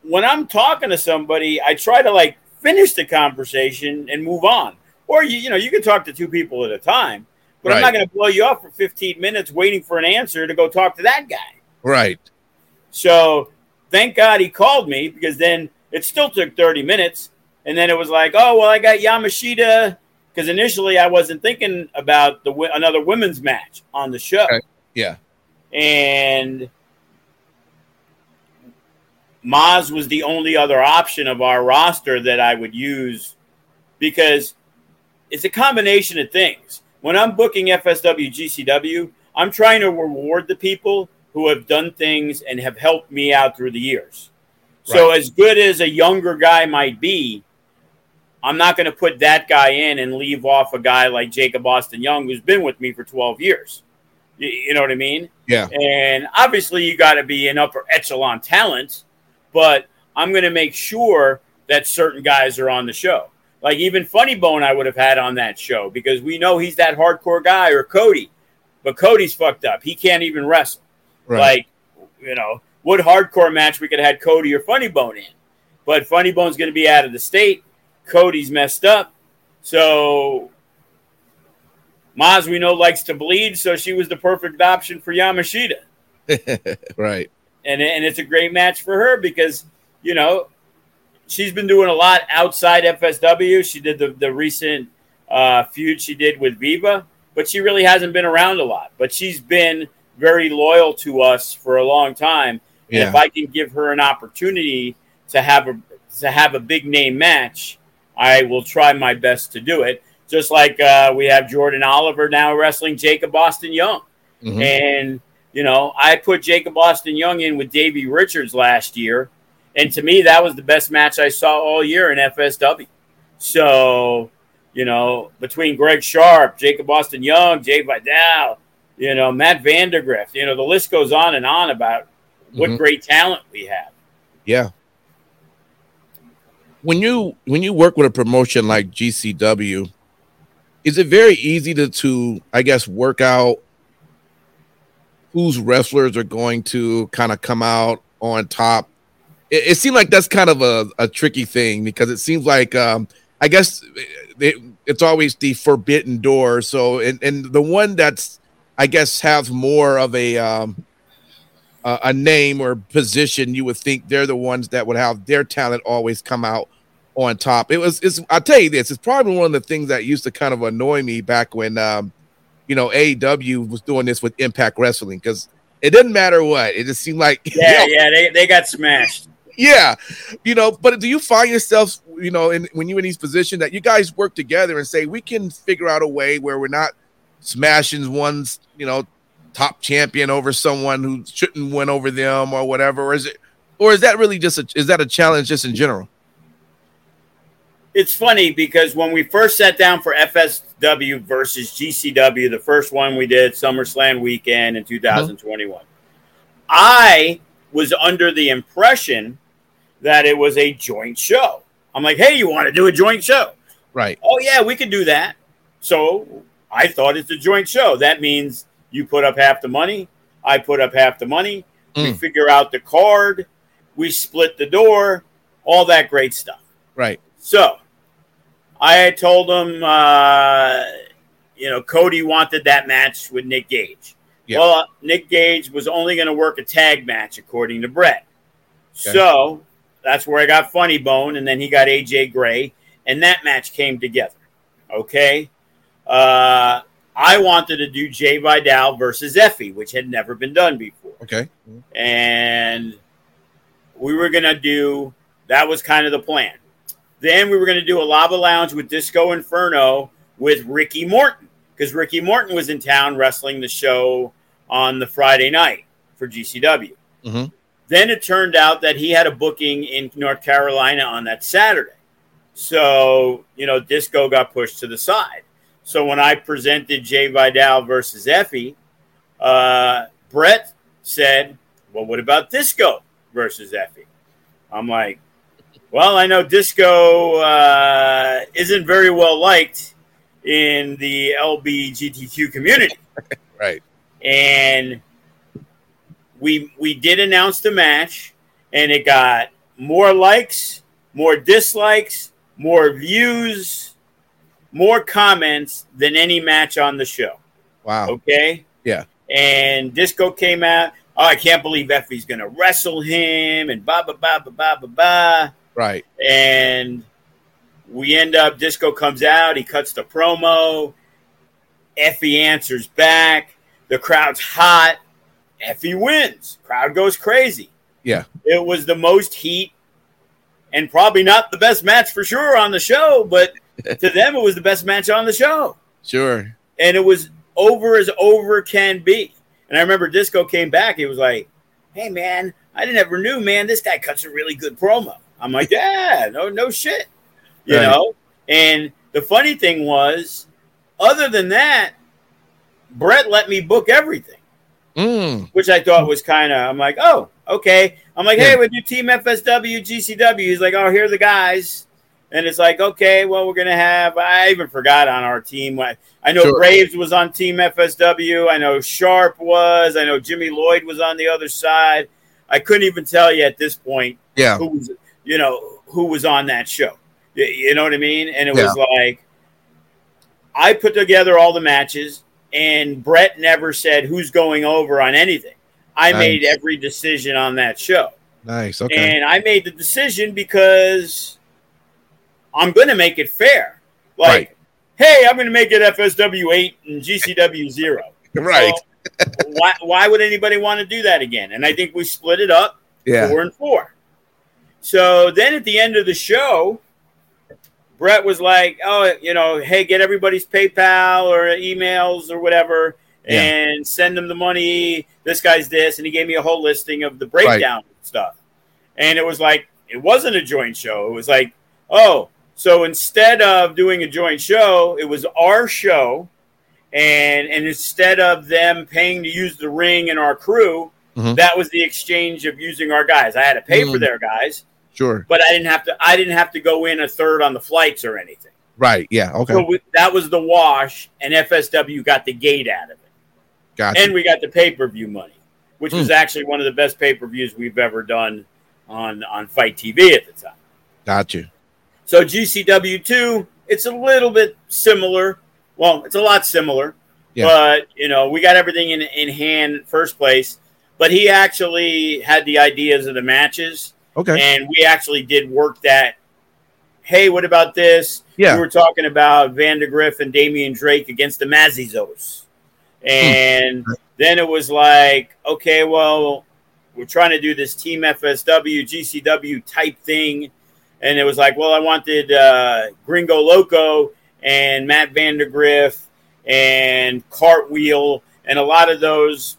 when I'm talking to somebody, I try to like finish the conversation and move on. Or you, you know, you can talk to two people at a time, but I'm not going to blow you up for 15 minutes waiting for an answer to go talk to that guy. Right. So thank God he called me because then it still took 30 minutes. And then it was like, oh, well, I got Yamashita because initially I wasn't thinking about the another women's match on the show. Yeah. And Maz was the only other option of our roster that I would use because it's a combination of things. When I'm booking FSW GCW, I'm trying to reward the people who have done things and have helped me out through the years. So, as good as a younger guy might be, I'm not going to put that guy in and leave off a guy like Jacob Austin Young, who's been with me for 12 years. You, you know what I mean? Yeah. And obviously, you got to be an upper echelon talent, but I'm going to make sure that certain guys are on the show. Like even Funny Bone, I would have had on that show because we know he's that hardcore guy, or Cody. But Cody's fucked up. He can't even wrestle. Right. Like, you know, what hardcore match we could have had Cody or Funny Bone in? But Funny Bone's going to be out of the state. Cody's messed up. So Maz, we know, likes to bleed. So she was the perfect option for Yamashita. *laughs* right. And, and it's a great match for her because, you know, she's been doing a lot outside FSW. She did the, the recent uh, feud she did with Viva, but she really hasn't been around a lot. But she's been very loyal to us for a long time. And if I can give her an opportunity to have a to have a big name match, I will try my best to do it. Just like uh, we have Jordan Oliver now wrestling Jacob Austin Young. Mhm. And, you know, I put Jacob Austin Young in with Davey Richards last year, And to me, that was the best match I saw all year in FSW. So, you know, between Greg Sharp, Jacob Austin Young, Jai Vidal, you know, Matt Vandagriff, you know, the list goes on and on about what Mhm. great talent we have. Yeah. When you when you work with a promotion like GCW, is it very easy to to I guess work out whose wrestlers are going to kind of come out on top? It, it seemed like that's kind of a, a tricky thing because it seems like um I guess it, it's always the forbidden door. So and and the one that's I guess have more of a um uh, a name or position, you would think they're the ones that would have their talent always come out on top. It was, it's, I'll tell you this, it's probably one of the things that used to kind of annoy me back when, um, you know, AEW was doing this with Impact Wrestling because it didn't matter what, it just seemed like, *laughs* Yeah, you know, yeah, they, they got smashed. Yeah, you know, but do you find yourself, you know, in when you're in these positions that you guys work together and say we can figure out a way where we're not smashing one's, you know, top champion over someone who shouldn't win over them or whatever, or is it, or is that really just a, is that a challenge just in general? It's funny because when we first sat down for FSW versus GCW, the first one we did SummerSlam weekend in uh-huh. 2021, I was under the impression that it was a joint show. I'm like, hey, you want to do a joint show? Right. Oh, yeah, we could do that. So I thought it's a joint show. That means you put up half the money, I put up half the money, we Mm. figure out the card, we split the door, all that great stuff. Right. So I told him, uh, you know, Cody wanted that match with Nick Gage. Well, Nick Gage was only going to work a tag match, according to Brett. Okay. So that's where I got Funny Bone, and then he got AJ Gray, and that match came together. Okay. Uh, I wanted to do Jai Vidal versus Effie, which had never been done before Okay. and we were gonna do that was kind of the plan. Then we were gonna do a lava lounge with Disco Inferno with Ricky Morton because Ricky Morton was in town wrestling the show on the Friday night for GCW. Mhm. Then it turned out that he had a booking in North Carolina on that Saturday. So, you know, Disco got pushed to the side. So when I presented Jai Vidal versus Effie, uh, Brett said, Well, what about Disco versus Effie? I'm like, Well, I know Disco uh, isn't very well liked in the LBGTQ community. *laughs* Right. And we we did announce the match, and it got more likes, more dislikes, more views, more comments than any match on the show. Wow. Okay. Yeah. And Disco came out. Oh, I can't believe Effie's going to wrestle him and ba ba ba ba ba ba ba. Right. And we end up, Disco comes out. He cuts the promo. Effie answers back. The crowd's hot. Effie wins. Crowd goes crazy. Yeah. It was the most heat and probably not the best match for sure on the show, but *laughs* to them, it was the best match on the show Sure. and it was over as over can be. And I remember Disco came back. He was like, "Hey man, I didn't ever knew, man. This guy cuts a really good promo." I'm like, "Yeah, no, no shit," you Right. know. And the funny thing was, other than that, Brett let me book everything, Mm. which I thought was kind of. I'm like, "Oh, okay." I'm like, Yeah. "Hey, we do Team FSW, GCW." He's like, "Oh, here are the guys." And it's like, okay, well, we're gonna have. I even forgot on our team. I, I know Sure. Graves was on Team FSW. I know Sharp was. I know Jimmy Lloyd was on the other side. I couldn't even tell you at this point Yeah. who was, you know, who was on that show. Y- You know what I mean? And it was like, I put together all the matches, and Brett never said who's going over on anything. I Nice. made every decision on that show. Nice. Okay. And I made the decision because I'm going to make it fair. Like, Right. hey, I'm going to make it FSW 8 and GCW 0. *laughs* right. So, why, why would anybody want to do that again? And I think we split it up yeah. four and four. So then at the end of the show, Brett was like, "Oh, you know, hey, get everybody's PayPal or emails or whatever, Yeah. and send them the money. This guy's this," and he gave me a whole listing of the breakdown stuff. and it was like it wasn't a joint show. It was like, oh, so instead of doing a joint show, it was our show, and and instead of them paying to use the ring and our crew, Mhm. that was the exchange of using our guys. I had to pay for Mm. their guys, Sure. but I didn't have to. I didn't have to go in a third on the flights or anything. Right. Yeah. Okay. So we, that was the wash, and FSW got the gate out of it, gotcha. and we got the pay per view money, which was Hmm. actually one of the best pay per views we've ever done on on FITE TV at the time. gotcha. So GCW two, it's a little bit similar. Well, it's a lot similar, Yeah. but you know we got everything in in hand first place. But he actually had the ideas of the matches, Okay. and we actually did work that. Hey, what about this? Yeah. We were talking about Vandagriff and Damian Drake against the Macizos. And then it was like, okay, well, we're trying to do this Team FSW, GCW type thing. And it was like, well, I wanted uh, Gringo Loco and Matt Vandagriff and Cartwheel and a lot of those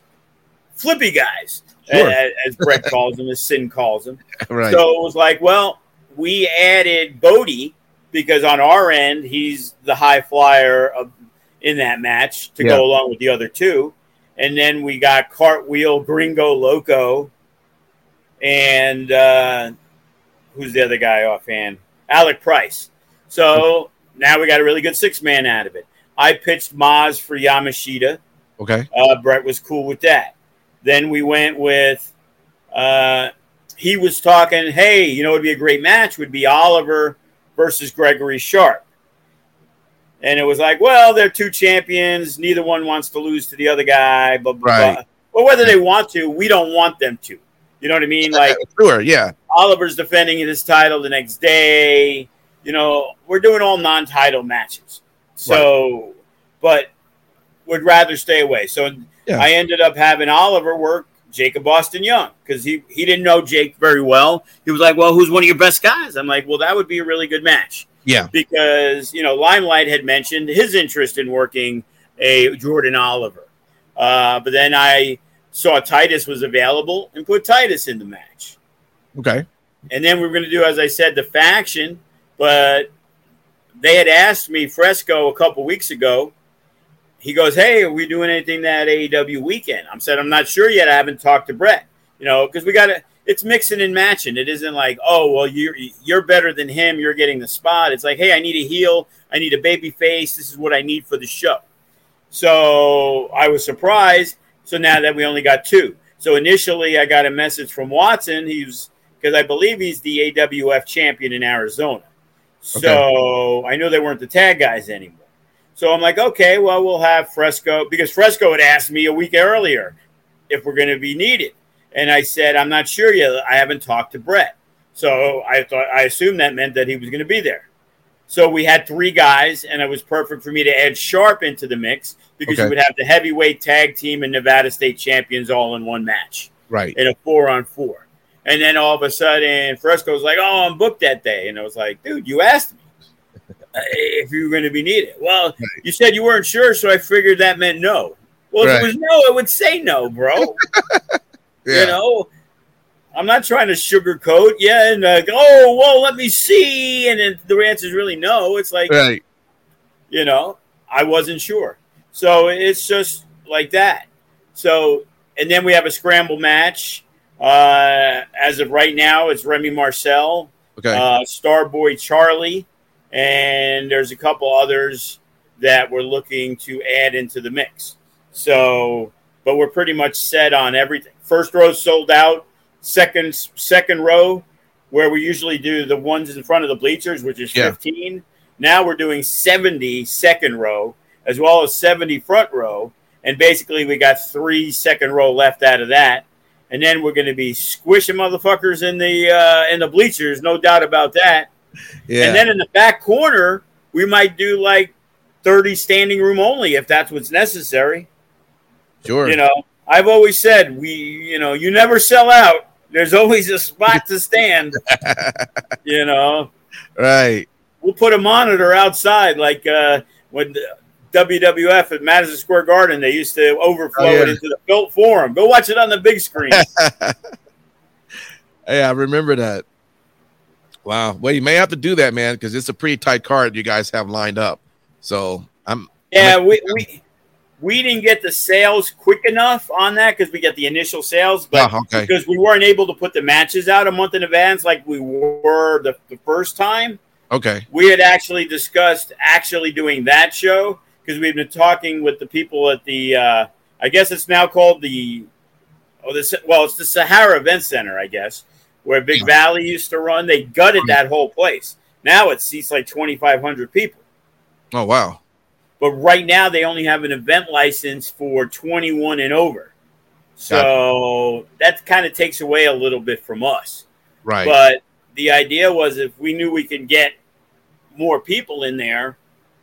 flippy guys, Sure. as, as Brett calls him, as Sin calls him. *laughs* right. So it was like, well, we added Bodie because on our end, he's the high flyer of, in that match to Yeah. go along with the other two. And then we got Cartwheel, Gringo Loco, and uh, who's the other guy offhand? Alec Price. So now we got a really good six man out of it. I pitched Maz for Yamashita. okay. Uh, Brett was cool with that. Then we went with, uh, he was talking, hey, you know, it'd be a great match would be Oliver versus Gregory Sharp. And it was like, well, they're two champions. Neither one wants to lose to the other guy. But, Right. but whether they want to, we don't want them to. You know what I mean? Like sure. Yeah. Oliver's defending his title the next day. You know, we're doing all non-title matches. So, but would rather stay away. So Yeah. I ended up having Oliver work Jacob Austin Young because he he didn't know Jake very well. He was like, "Well, who's one of your best guys?" I'm like, "Well, that would be a really good match." Yeah. because you know Limelight had mentioned his interest in working a Jordan Oliver, uh, but then I saw Titus was available and put Titus in the match. Okay. And then we are going to do, as I said, the faction. But they had asked me, Fresco, a couple weeks ago. He goes, Hey, are we doing anything that AEW weekend? I'm said, I'm not sure yet. I haven't talked to Brett, you know, because we got to, it's mixing and matching. It isn't like, oh, well, you're, you're better than him. You're getting the spot. It's like, hey, I need a heel. I need a baby face. This is what I need for the show. So I was surprised. So now that we only got two. So initially, I got a message from Watson. He's because I believe he's the AWF champion in Arizona. So I know they weren't the tag guys anymore. So I'm like, okay, well, we'll have Fresco because Fresco had asked me a week earlier if we're going to be needed, and I said I'm not sure yet. I haven't talked to Brett, so I thought I assumed that meant that he was going to be there. So we had three guys, and it was perfect for me to add Sharp into the mix because Okay. you would have the heavyweight tag team and Nevada State champions all in one match Right. in a four on four. And then all of a sudden, Fresco's like, "Oh, I'm booked that day," and I was like, "Dude, you asked me if you were going to be needed. Well, you said you weren't sure, so I figured that meant no. Well, if it was no, I would say no, bro. *laughs* Yeah. You know, I'm not trying to sugarcoat. Yeah, and uh, oh, well, let me see, and then the answer is really no. It's like Right. you know, I wasn't sure. So it's just like that. So, and then we have a scramble match. Uh, as of right now, it's Remy Marcel, Okay. uh, Starboy Charlie, and there's a couple others that we're looking to add into the mix. So, but we're pretty much set on everything. First row sold out. Second second row, where we usually do the ones in front of the bleachers, which is Yeah. 15. Now we're doing 70 second row as well as 70 front row. And basically, we got three second row left out of that. And then we're going to be squishing motherfuckers in the uh, in the bleachers, no doubt about that. Yeah. And then in the back corner, we might do like 30 standing room only if that's what's necessary. sure. You know, I've always said we, you know, you never sell out. There's always a spot to stand. *laughs* you know, right. we'll put a monitor outside, like uh, when the WWF at Madison Square Garden, they used to overflow Oh, yeah. it into the Felt Forum. Go watch it on the big screen. *laughs* Hey, I remember that. Wow. Well, you may have to do that, man, because it's a pretty tight card you guys have lined up. So I'm. Yeah, I'm, we, we we didn't get the sales quick enough on that because we get the initial sales, but oh, okay. because we weren't able to put the matches out a month in advance like we were the, the first time. Okay. We had actually discussed actually doing that show because we've been talking with the people at the. Uh, I guess it's now called the. Oh, this well, it's the Sahara Event Center, I guess, where Big. Valley used to run. They gutted that whole place. Now it seats like twenty five hundred people. Oh wow! But right now they only have an event license for twenty one and over. So that kind of takes away a little bit from us. Right. But the idea was if we knew we could get more people in there,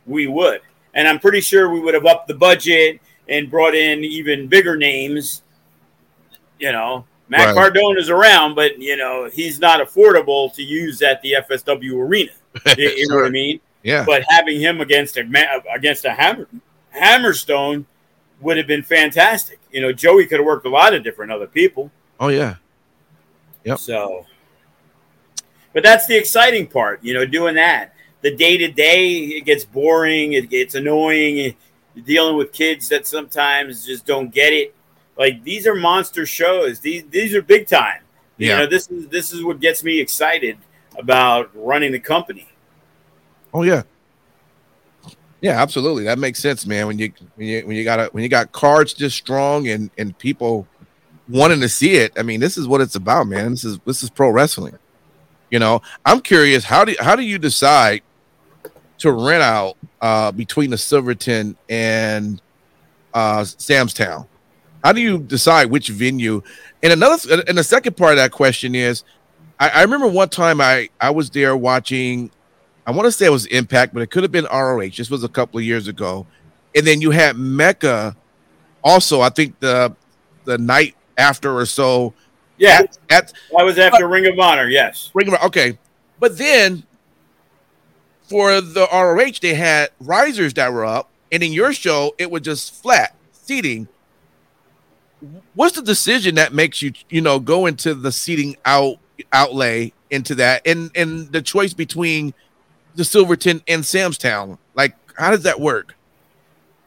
we would. And I'm pretty sure we would have upped the budget and brought in even bigger names. You know, Matt right. Cardona is around, but you know he's not affordable to use at the FSW arena. *laughs* You, you know what I mean? Yeah. But having him against a against a hammer, Hammerstone would have been fantastic. You know, Joey could have worked a lot of different other people. Oh yeah. Yep. So, but that's the exciting part. You know, doing that. The day to day, it gets boring. It gets annoying. You're dealing with kids that sometimes just don't get it. Like these are monster shows. These these are big time. Yeah. You know, this is this is what gets me excited about running the company. Oh yeah. Yeah, absolutely. That makes sense, man. When you when you when you got a, when you got cards just strong and and people wanting to see it. I mean, this is what it's about, man. This is this is pro wrestling. You know, I'm curious how do how do you decide to rent out uh, between the Silverton and uh, Sam's Town? How do you decide which venue? And another, and the second part of that question is, I, I remember one time I I was there watching, I want to say it was Impact, but it could have been ROH. This was a couple of years ago, and then you had Mecca, also. I think the the night after or so. Yeah, at, at I was after uh, Ring of Honor. Yes, Ring of Honor. Okay, but then for the ROH, they had risers that were up, and in your show, it was just flat seating. What's the decision that makes you, you know, go into the seating out outlay into that, and and the choice between the Silverton and Sam's Town? Like, how does that work?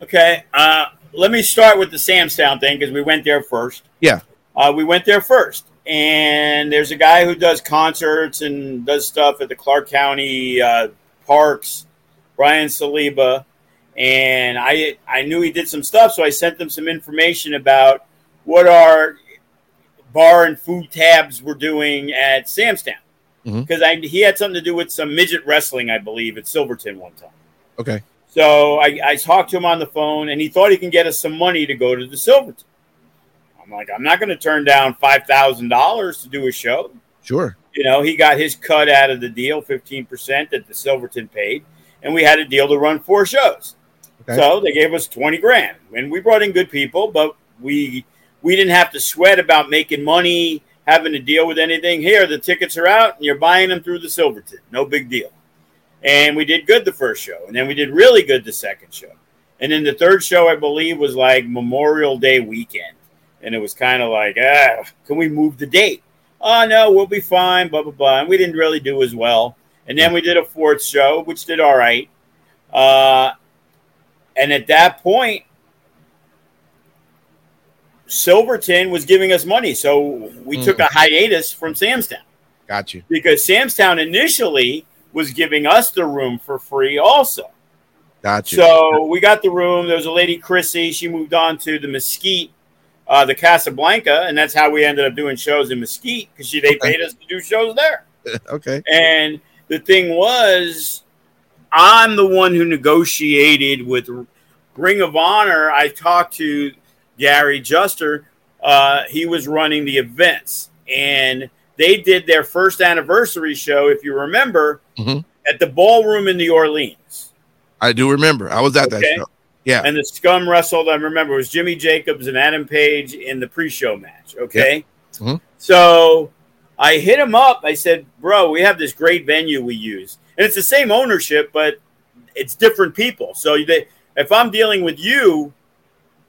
Okay, uh, let me start with the Sam's Town thing because we went there first. Yeah, uh, we went there first, and there's a guy who does concerts and does stuff at the Clark County uh, Parks, Brian Saliba, and I I knew he did some stuff, so I sent them some information about what our bar and food tabs were doing at Sam's Town because mm-hmm. he had something to do with some midget wrestling, I believe, at Silverton one time. Okay. So I, I talked to him on the phone, and he thought he can get us some money to go to the Silverton. I'm like, I'm not going to turn down five thousand dollars to do a show. Sure. You know, he got his cut out of the deal, 15% that the Silverton paid, and we had a deal to run four shows. Okay. So they gave us 20 grand. And we brought in good people, but we we didn't have to sweat about making money, having to deal with anything. Here, the tickets are out and you're buying them through the Silverton. No big deal. And we did good the first show. And then we did really good the second show. And then the third show, I believe, was like Memorial Day weekend. And it was kind of like, ah, can we move the date? oh no, we'll be fine, blah blah blah. And we didn't really do as well. And then we did a fourth show, which did all right. Uh, and at that point, Silverton was giving us money, so we mm. took a hiatus from Sam's Town. Got you. Because Sam's Town initially was giving us the room for free, also. Got you. So we got the room. There was a lady, Chrissy. She moved on to the Mesquite uh, the Casablanca, and that's how we ended up doing shows in Mesquite because they okay. paid us to do shows there. *laughs* okay. And the thing was, I'm the one who negotiated with Ring of Honor. I talked to Gary Juster. Uh, he was running the events, and they did their first anniversary show, if you remember, mm-hmm. at the ballroom in New Orleans. I do remember. I was at okay. that show. Yeah. And the scum wrestled, I remember, was Jimmy Jacobs and Adam Page in the pre show match. Okay. Mm-hmm. So I hit him up. I said, Bro, we have this great venue we use. And it's the same ownership, but it's different people. So they, if I'm dealing with you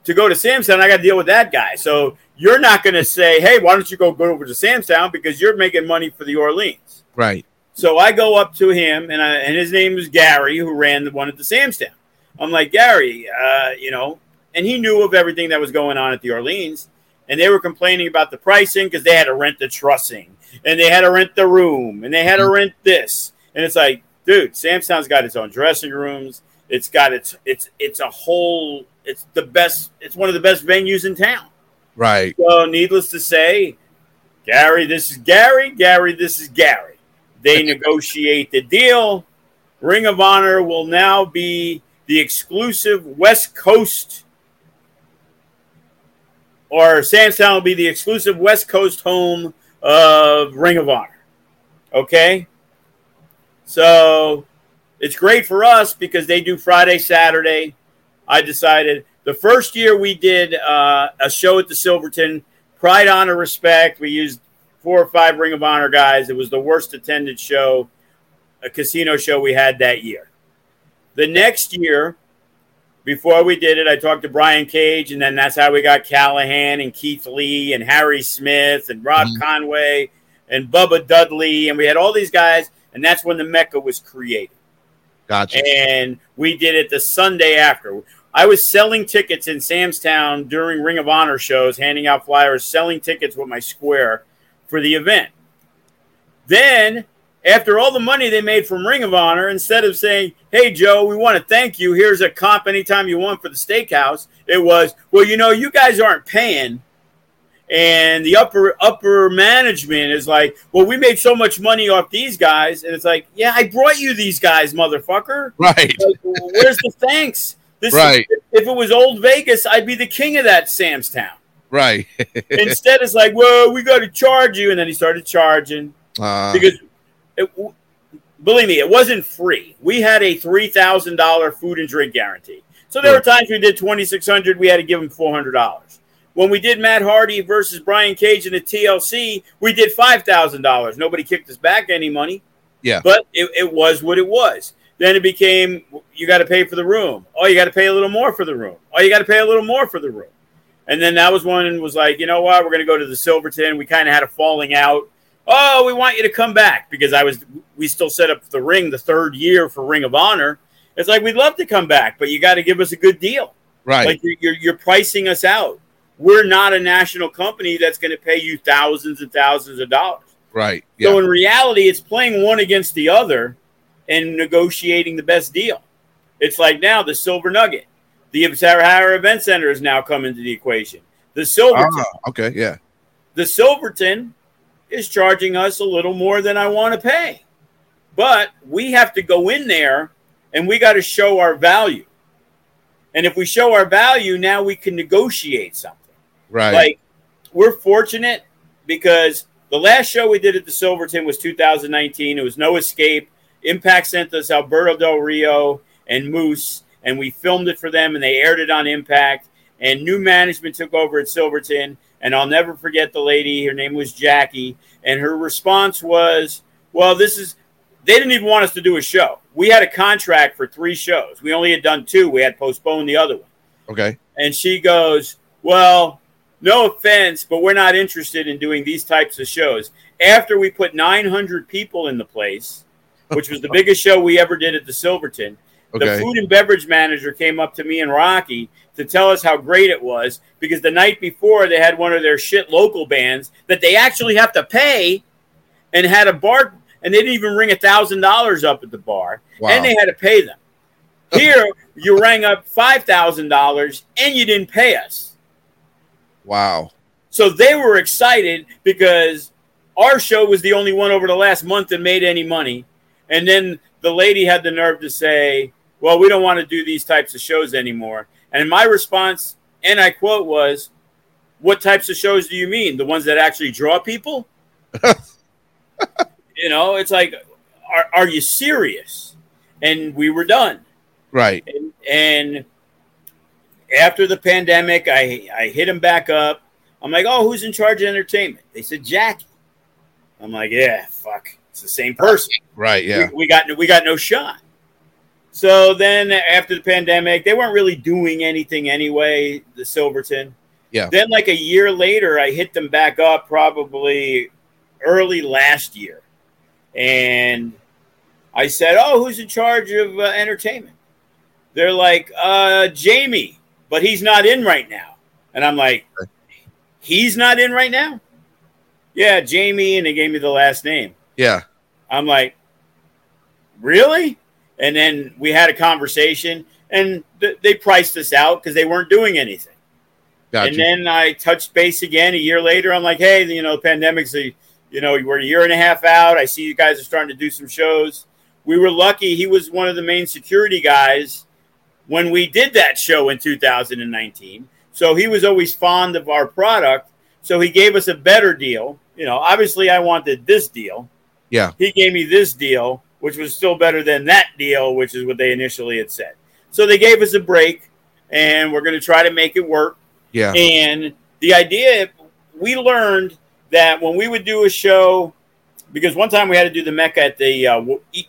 to go to Sam's Town, I got to deal with that guy. So you're not going to say, hey, why don't you go, go over to Sam's Town because you're making money for the Orleans. Right. So I go up to him, and, I, and his name was Gary, who ran the one at the Sam's Town. I'm like, Gary, uh, you know, and he knew of everything that was going on at the Orleans. And they were complaining about the pricing because they had to rent the trussing and they had to rent the room and they had to rent this. And it's like, dude, Sam's Town's got its own dressing rooms. It's got its it's it's a whole it's the best it's one of the best venues in town. Right. So needless to say, Gary, this is Gary, Gary, this is Gary. They negotiate the deal. Ring of Honor will now be the exclusive West Coast or Sam's Town will be the exclusive West Coast home of Ring of Honor. Okay? So it's great for us because they do Friday, Saturday. I decided the first year we did uh, a show at the Silverton, Pride, Honor, Respect. We used four or five Ring of Honor guys. It was the worst attended show, a casino show we had that year. The next year, before we did it, I talked to Brian Cage, and then that's how we got Callihan and Keith Lee and Harry Smith and Rob mm-hmm. Conway and Bubba Dudley, and we had all these guys, and that's when the Mecca was created. Gotcha. And we did it the Sunday after. I was selling tickets in Sam's Town during Ring of Honor shows, handing out flyers, selling tickets with my square for the event. Then after all the money they made from Ring of Honor, instead of saying, Hey, Joe, we want to thank you. Here's a comp anytime you want for the steakhouse, it was, Well, you know, you guys aren't paying. And the upper upper management is like, Well, we made so much money off these guys. And it's like, Yeah, I brought you these guys, motherfucker. Right. Like, where's the thanks? This right. Is, if it was old Vegas, I'd be the king of that Sam's Town. Right. *laughs* Instead, it's like, well, we got to charge you, and then he started charging uh, because it, believe me, it wasn't free. We had a three thousand dollar food and drink guarantee. So there were times we did twenty six hundred. We had to give him four hundred dollars. When we did Matt Hardy versus Brian Cage in the TLC, we did five thousand dollars. Nobody kicked us back any money. Yeah, but it, it was what it was. Then it became you got to pay for the room. Oh, you got to pay a little more for the room. Oh, you got to pay a little more for the room. And then that was one was like, you know what, we're going to go to the Silverton. We kind of had a falling out oh, we want you to come back because I was we still set up the ring the third year for Ring of Honor. It's like we'd love to come back, but you got to give us a good deal. Right. Like you're, you're, you're pricing us out. We're not a national company that's going to pay you thousands and thousands of dollars. Right. Yeah. So in reality, it's playing one against the other and negotiating the best deal. It's like now the Silver Nugget, the Sahara Event Center is now coming to the equation. The Silverton. Ah, okay. Yeah. The Silverton is charging us a little more than I want to pay. But we have to go in there and we got to show our value. And if we show our value, now we can negotiate something. Right. Like we're fortunate because the last show we did at the Silverton was 2019. It was No Escape. Impact sent us Alberto Del Rio and Moose, and we filmed it for them, and they aired it on Impact. And new management took over at Silverton, and I'll never forget the lady. Her name was Jackie. And her response was, Well, this is, they didn't even want us to do a show. We had a contract for three shows. We only had done two. We had postponed the other one. Okay. And she goes, Well, no offense, but we're not interested in doing these types of shows. After we put 900 people in the place, which was the biggest show we ever did at the Silverton, Okay. The food and beverage manager came up to me and Rocky to tell us how great it was because the night before they had one of their shit local bands that they actually have to pay and had a bar and they didn't even ring a thousand dollars up at the bar wow. and they had to pay them. Here you rang up five thousand dollars and you didn't pay us. Wow. So they were excited because our show was the only one over the last month that made any money. And then the lady had the nerve to say, well, we don't want to do these types of shows anymore. And my response, and I quote, was, what types of shows do you mean? The ones that actually draw people? *laughs* you know, it's like, are, are you serious? And we were done. Right. And, and after the pandemic, I, I hit him back up. I'm like, oh, who's in charge of entertainment? They said Jackie. I'm like, yeah, fuck, it's the same person. Right. Yeah. We, we got we got no shot. So then after the pandemic, they weren't really doing anything anyway, the Silverton. Yeah. Then, like a year later, I hit them back up probably early last year. And I said, Oh, who's in charge of uh, entertainment? They're like, uh, Jamie, but he's not in right now. And I'm like, He's not in right now? Yeah, Jamie. And they gave me the last name. Yeah. I'm like, Really? And then we had a conversation and th- they priced us out because they weren't doing anything. Gotcha. And then I touched base again a year later. I'm like, hey, you know, the pandemic's a, you know, we're a year and a half out. I see you guys are starting to do some shows. We were lucky. He was one of the main security guys when we did that show in 2019. So he was always fond of our product. So he gave us a better deal. You know, obviously I wanted this deal. Yeah. He gave me this deal, which was still better than that deal, which is what they initially had said. So they gave us a break, and we're going to try to make it work. Yeah. And the idea, we learned that when we would do a show, because one time we had to do the Mecca at the uh,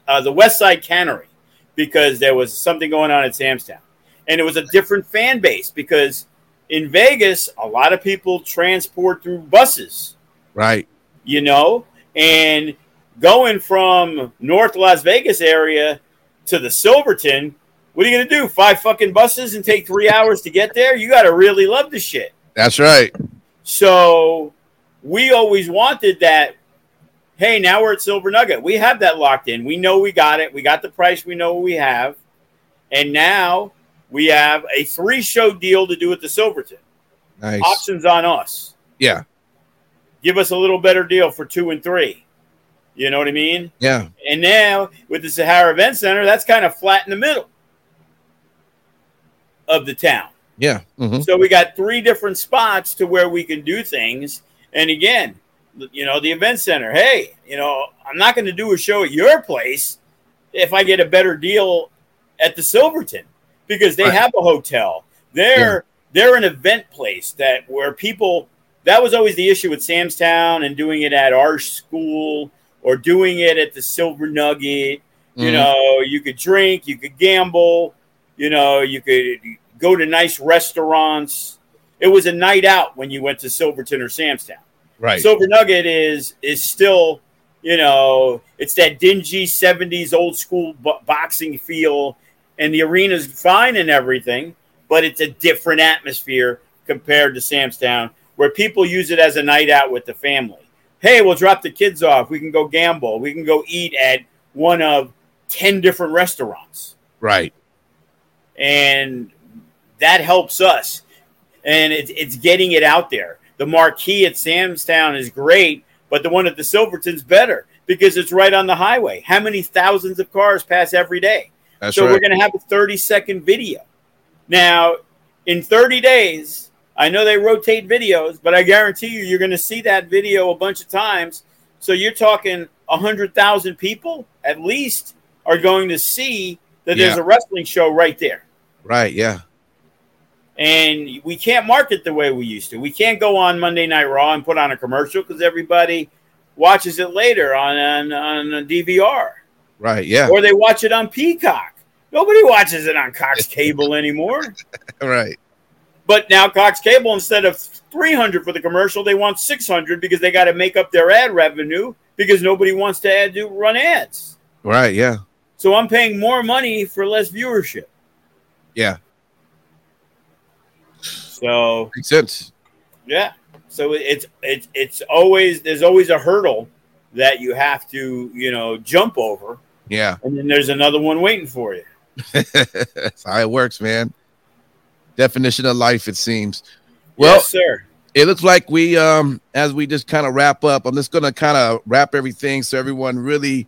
uh, the West Side Cannery because there was something going on at Sam's Town, and it was a different fan base because in Vegas a lot of people transport through buses, Right. you know, and going from North Las Vegas area to the Silverton. What are you gonna do? Five fucking buses and take three hours to get there? You got to really love the shit. That's right. So we always wanted that. Hey, now we're at Silver Nugget. We have that locked in. We know we got it. We got the price. We know what we have. And now we have a three show deal to do at the Silverton. Nice. Options on us. Yeah. Give us a little better deal for two and three. You know what I mean? Yeah. And now with the Sahara Event Center, that's kind of flat in the middle of the town. Yeah. hmm So we got three different spots to where we can do things. And again, you know, the event center, hey, you know, I'm not going to do a show at your place if I get a better deal at the Silverton because they Right. have a hotel. They're they're an event place that where people that was always the issue with Sam's Town and doing it at our school or doing it at the Silver Nugget. You Mhm. know, you could drink, you could gamble, you know, you could go to nice restaurants. It was a night out when you went to Silverton or Sam's Town. Right. Silver Nugget is is still, you know, it's that dingy '70s old school bo- boxing feel, and the arena's fine and everything, but it's a different atmosphere compared to Sam's Town, where people use it as a night out with the family. Hey, we'll drop the kids off. We can go gamble. We can go eat at one of ten different restaurants right. and that helps us. And it's it's getting it out there. The marquee at Sam's Town is great, but the one at the Silverton's better because it's right on the highway. How many thousands of cars pass every day? That's so right. we're going to have a 30 second video. Now, in 30 days, I know they rotate videos, but I guarantee you, you're going to see that video a bunch of times. So you're talking 100,000 people at least are going to see that there's a wrestling show right there. right. Yeah. And we can't market the way we used to. We can't go on Monday Night Raw and put on a commercial because everybody watches it later on, on, on a DVR Right. Yeah. or they watch it on Peacock. Nobody watches it on Cox *laughs* Cable anymore. Right. But now Cox Cable, instead of 300 for the commercial, they want 600 because they got to make up their ad revenue because nobody wants to add, do run ads. Right. Yeah. So I'm paying more money for less viewership. Yeah. So Makes sense. yeah, so it's it's it's always there's always a hurdle that you have to you know jump over, Yeah. and then there's another one waiting for you. *laughs* That's how it works, man. Definition of life, it seems. Well, yes, sir. it looks like we um as we just kind of wrap up i'm just gonna kind of wrap everything so everyone really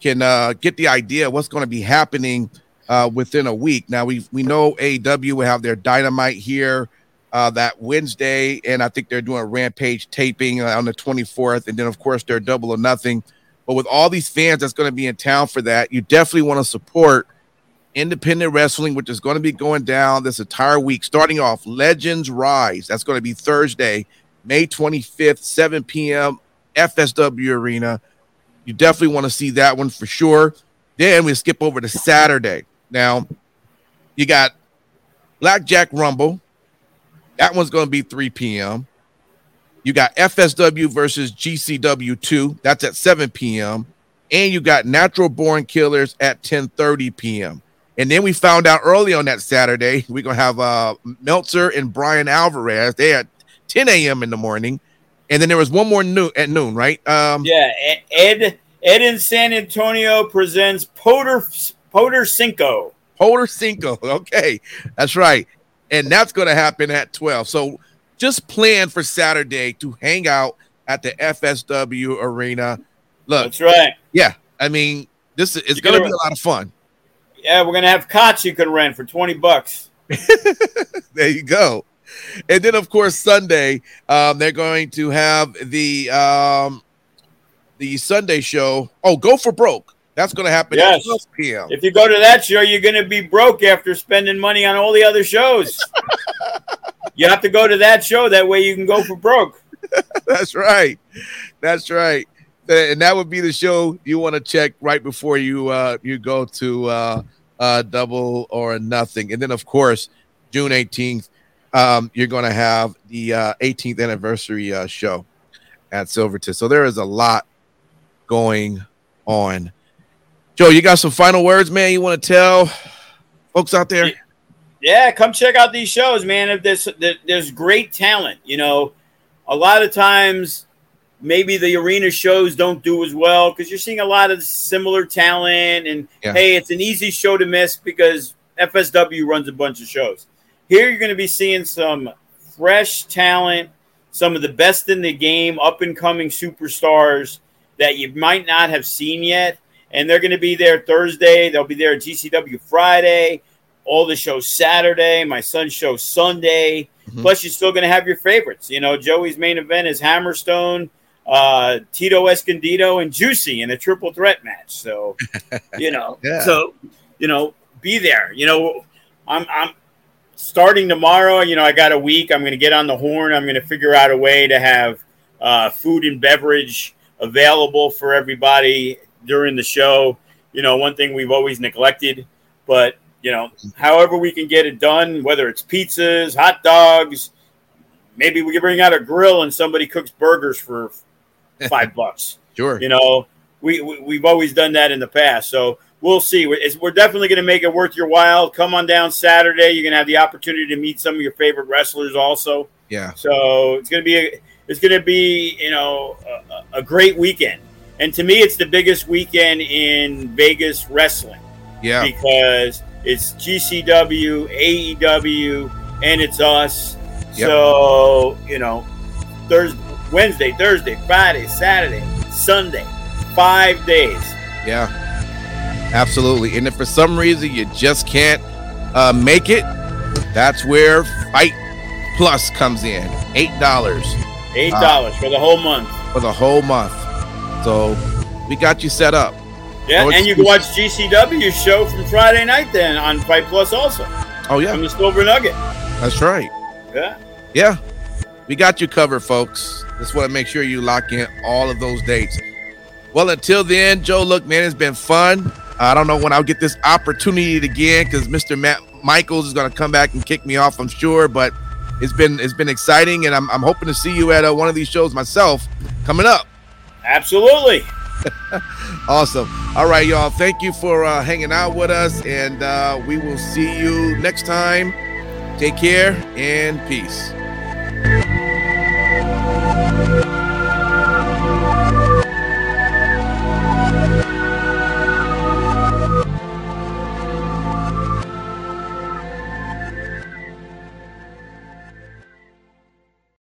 can uh get the idea of what's going to be happening uh within a week now we we know AEW will have their dynamite here uh that wednesday and i think they're doing a rampage taping uh, on the 24th and then of course they're double or nothing but with all these fans that's going to be in town for that you definitely want to support independent wrestling, which is going to be going down this entire week, starting off Legends Rise. That's going to be Thursday, May 25th, 7 p.m., FSW Arena. You definitely want to see that one for sure. Then we skip over to Saturday, Now, you got Blackjack Rumble. That one's going to be 3 p.m. You got FSW versus GCW 2. That's at 7 p.m. And you got Natural Born Killers at 10:30 p.m. And then we found out early on that Saturday, we're gonna have uh Meltzer and Bryan Alvarez. They at 10 a.m. in the morning. And then there was one more noon at noon, right? Um yeah, Ed Ed in San Antonio presents Poder Poder Cinco. Poder Cinco. *laughs* Okay, that's right. And that's gonna happen at 12. So just plan for Saturday to hang out at the FSW arena. Look, that's right. Yeah, I mean, this is gonna, gonna be a lot of fun. Yeah, we're gonna have cots you can rent for 20 bucks. *laughs* there you go. And then of course Sunday, um, they're going to have the um the Sunday show. Oh, go for broke. That's going to happen yes. at 12 p.m. If you go to that show, you're going to be broke after spending money on all the other shows. *laughs* you have to go to that show. That way you can go for broke. *laughs* That's right. That's right. And that would be the show you want to check right before you uh, you go to uh, uh, double or nothing. And then, of course, June 18th, um, you're going to have the uh, 18th anniversary uh, show at Silverton. So there is a lot going on. Joe, you got some final words, man. You want to tell folks out there? Yeah, come check out these shows, man. If there's there's great talent, you know, a lot of times maybe the arena shows don't do as well because you're seeing a lot of similar talent. And yeah. hey, it's an easy show to miss because FSW runs a bunch of shows. Here you're going to be seeing some fresh talent, some of the best in the game, up and coming superstars that you might not have seen yet. And they're going to be there Thursday. They'll be there at GCW Friday, all the shows Saturday, my son's show Sunday. Mm-hmm. Plus, you're still going to have your favorites. You know, Joey's main event is Hammerstone, uh, Tito Escondido, and Juicy in a triple threat match. So, *laughs* you know, yeah. so you know, be there. You know, I'm I'm starting tomorrow. You know, I got a week. I'm going to get on the horn. I'm going to figure out a way to have uh, food and beverage available for everybody during the show. You know, one thing we've always neglected, but you know, however we can get it done, whether it's pizzas, hot dogs, maybe we can bring out a grill and somebody cooks burgers for five *laughs* bucks. Sure. You know, we, we have always done that in the past, so we'll see. We're, we're definitely going to make it worth your while. Come on down Saturday. You're going to have the opportunity to meet some of your favorite wrestlers, also. Yeah. So it's going to be a, it's going to be you know a, a great weekend, and to me, it's the biggest weekend in Vegas wrestling. Yeah. Because it's GCW, AEW, and it's us. Yep. So you know, Thursday, Wednesday, Thursday, Friday, Saturday, Sunday, five days. Yeah, absolutely. And if for some reason you just can't uh, make it, that's where FITE Plus comes in. Eight dollars. Eight dollars uh, for the whole month. For the whole month. So we got you set up. Yeah, and you can watch GCW show from Friday night then on FITE Plus also. Oh yeah, from the Silver Nugget. That's right. Yeah, yeah, we got you covered, folks. Just want to make sure you lock in all of those dates. Well, until then, Joe, look, man, it's been fun. I don't know when I'll get this opportunity again because Mr. Matt Michaels is going to come back and kick me off, I'm sure. But it's been it's been exciting, and I'm, I'm hoping to see you at uh, one of these shows myself coming up. Absolutely. *laughs* awesome. All right, y'all. Thank you for uh, hanging out with us, and uh, we will see you next time. Take care and peace.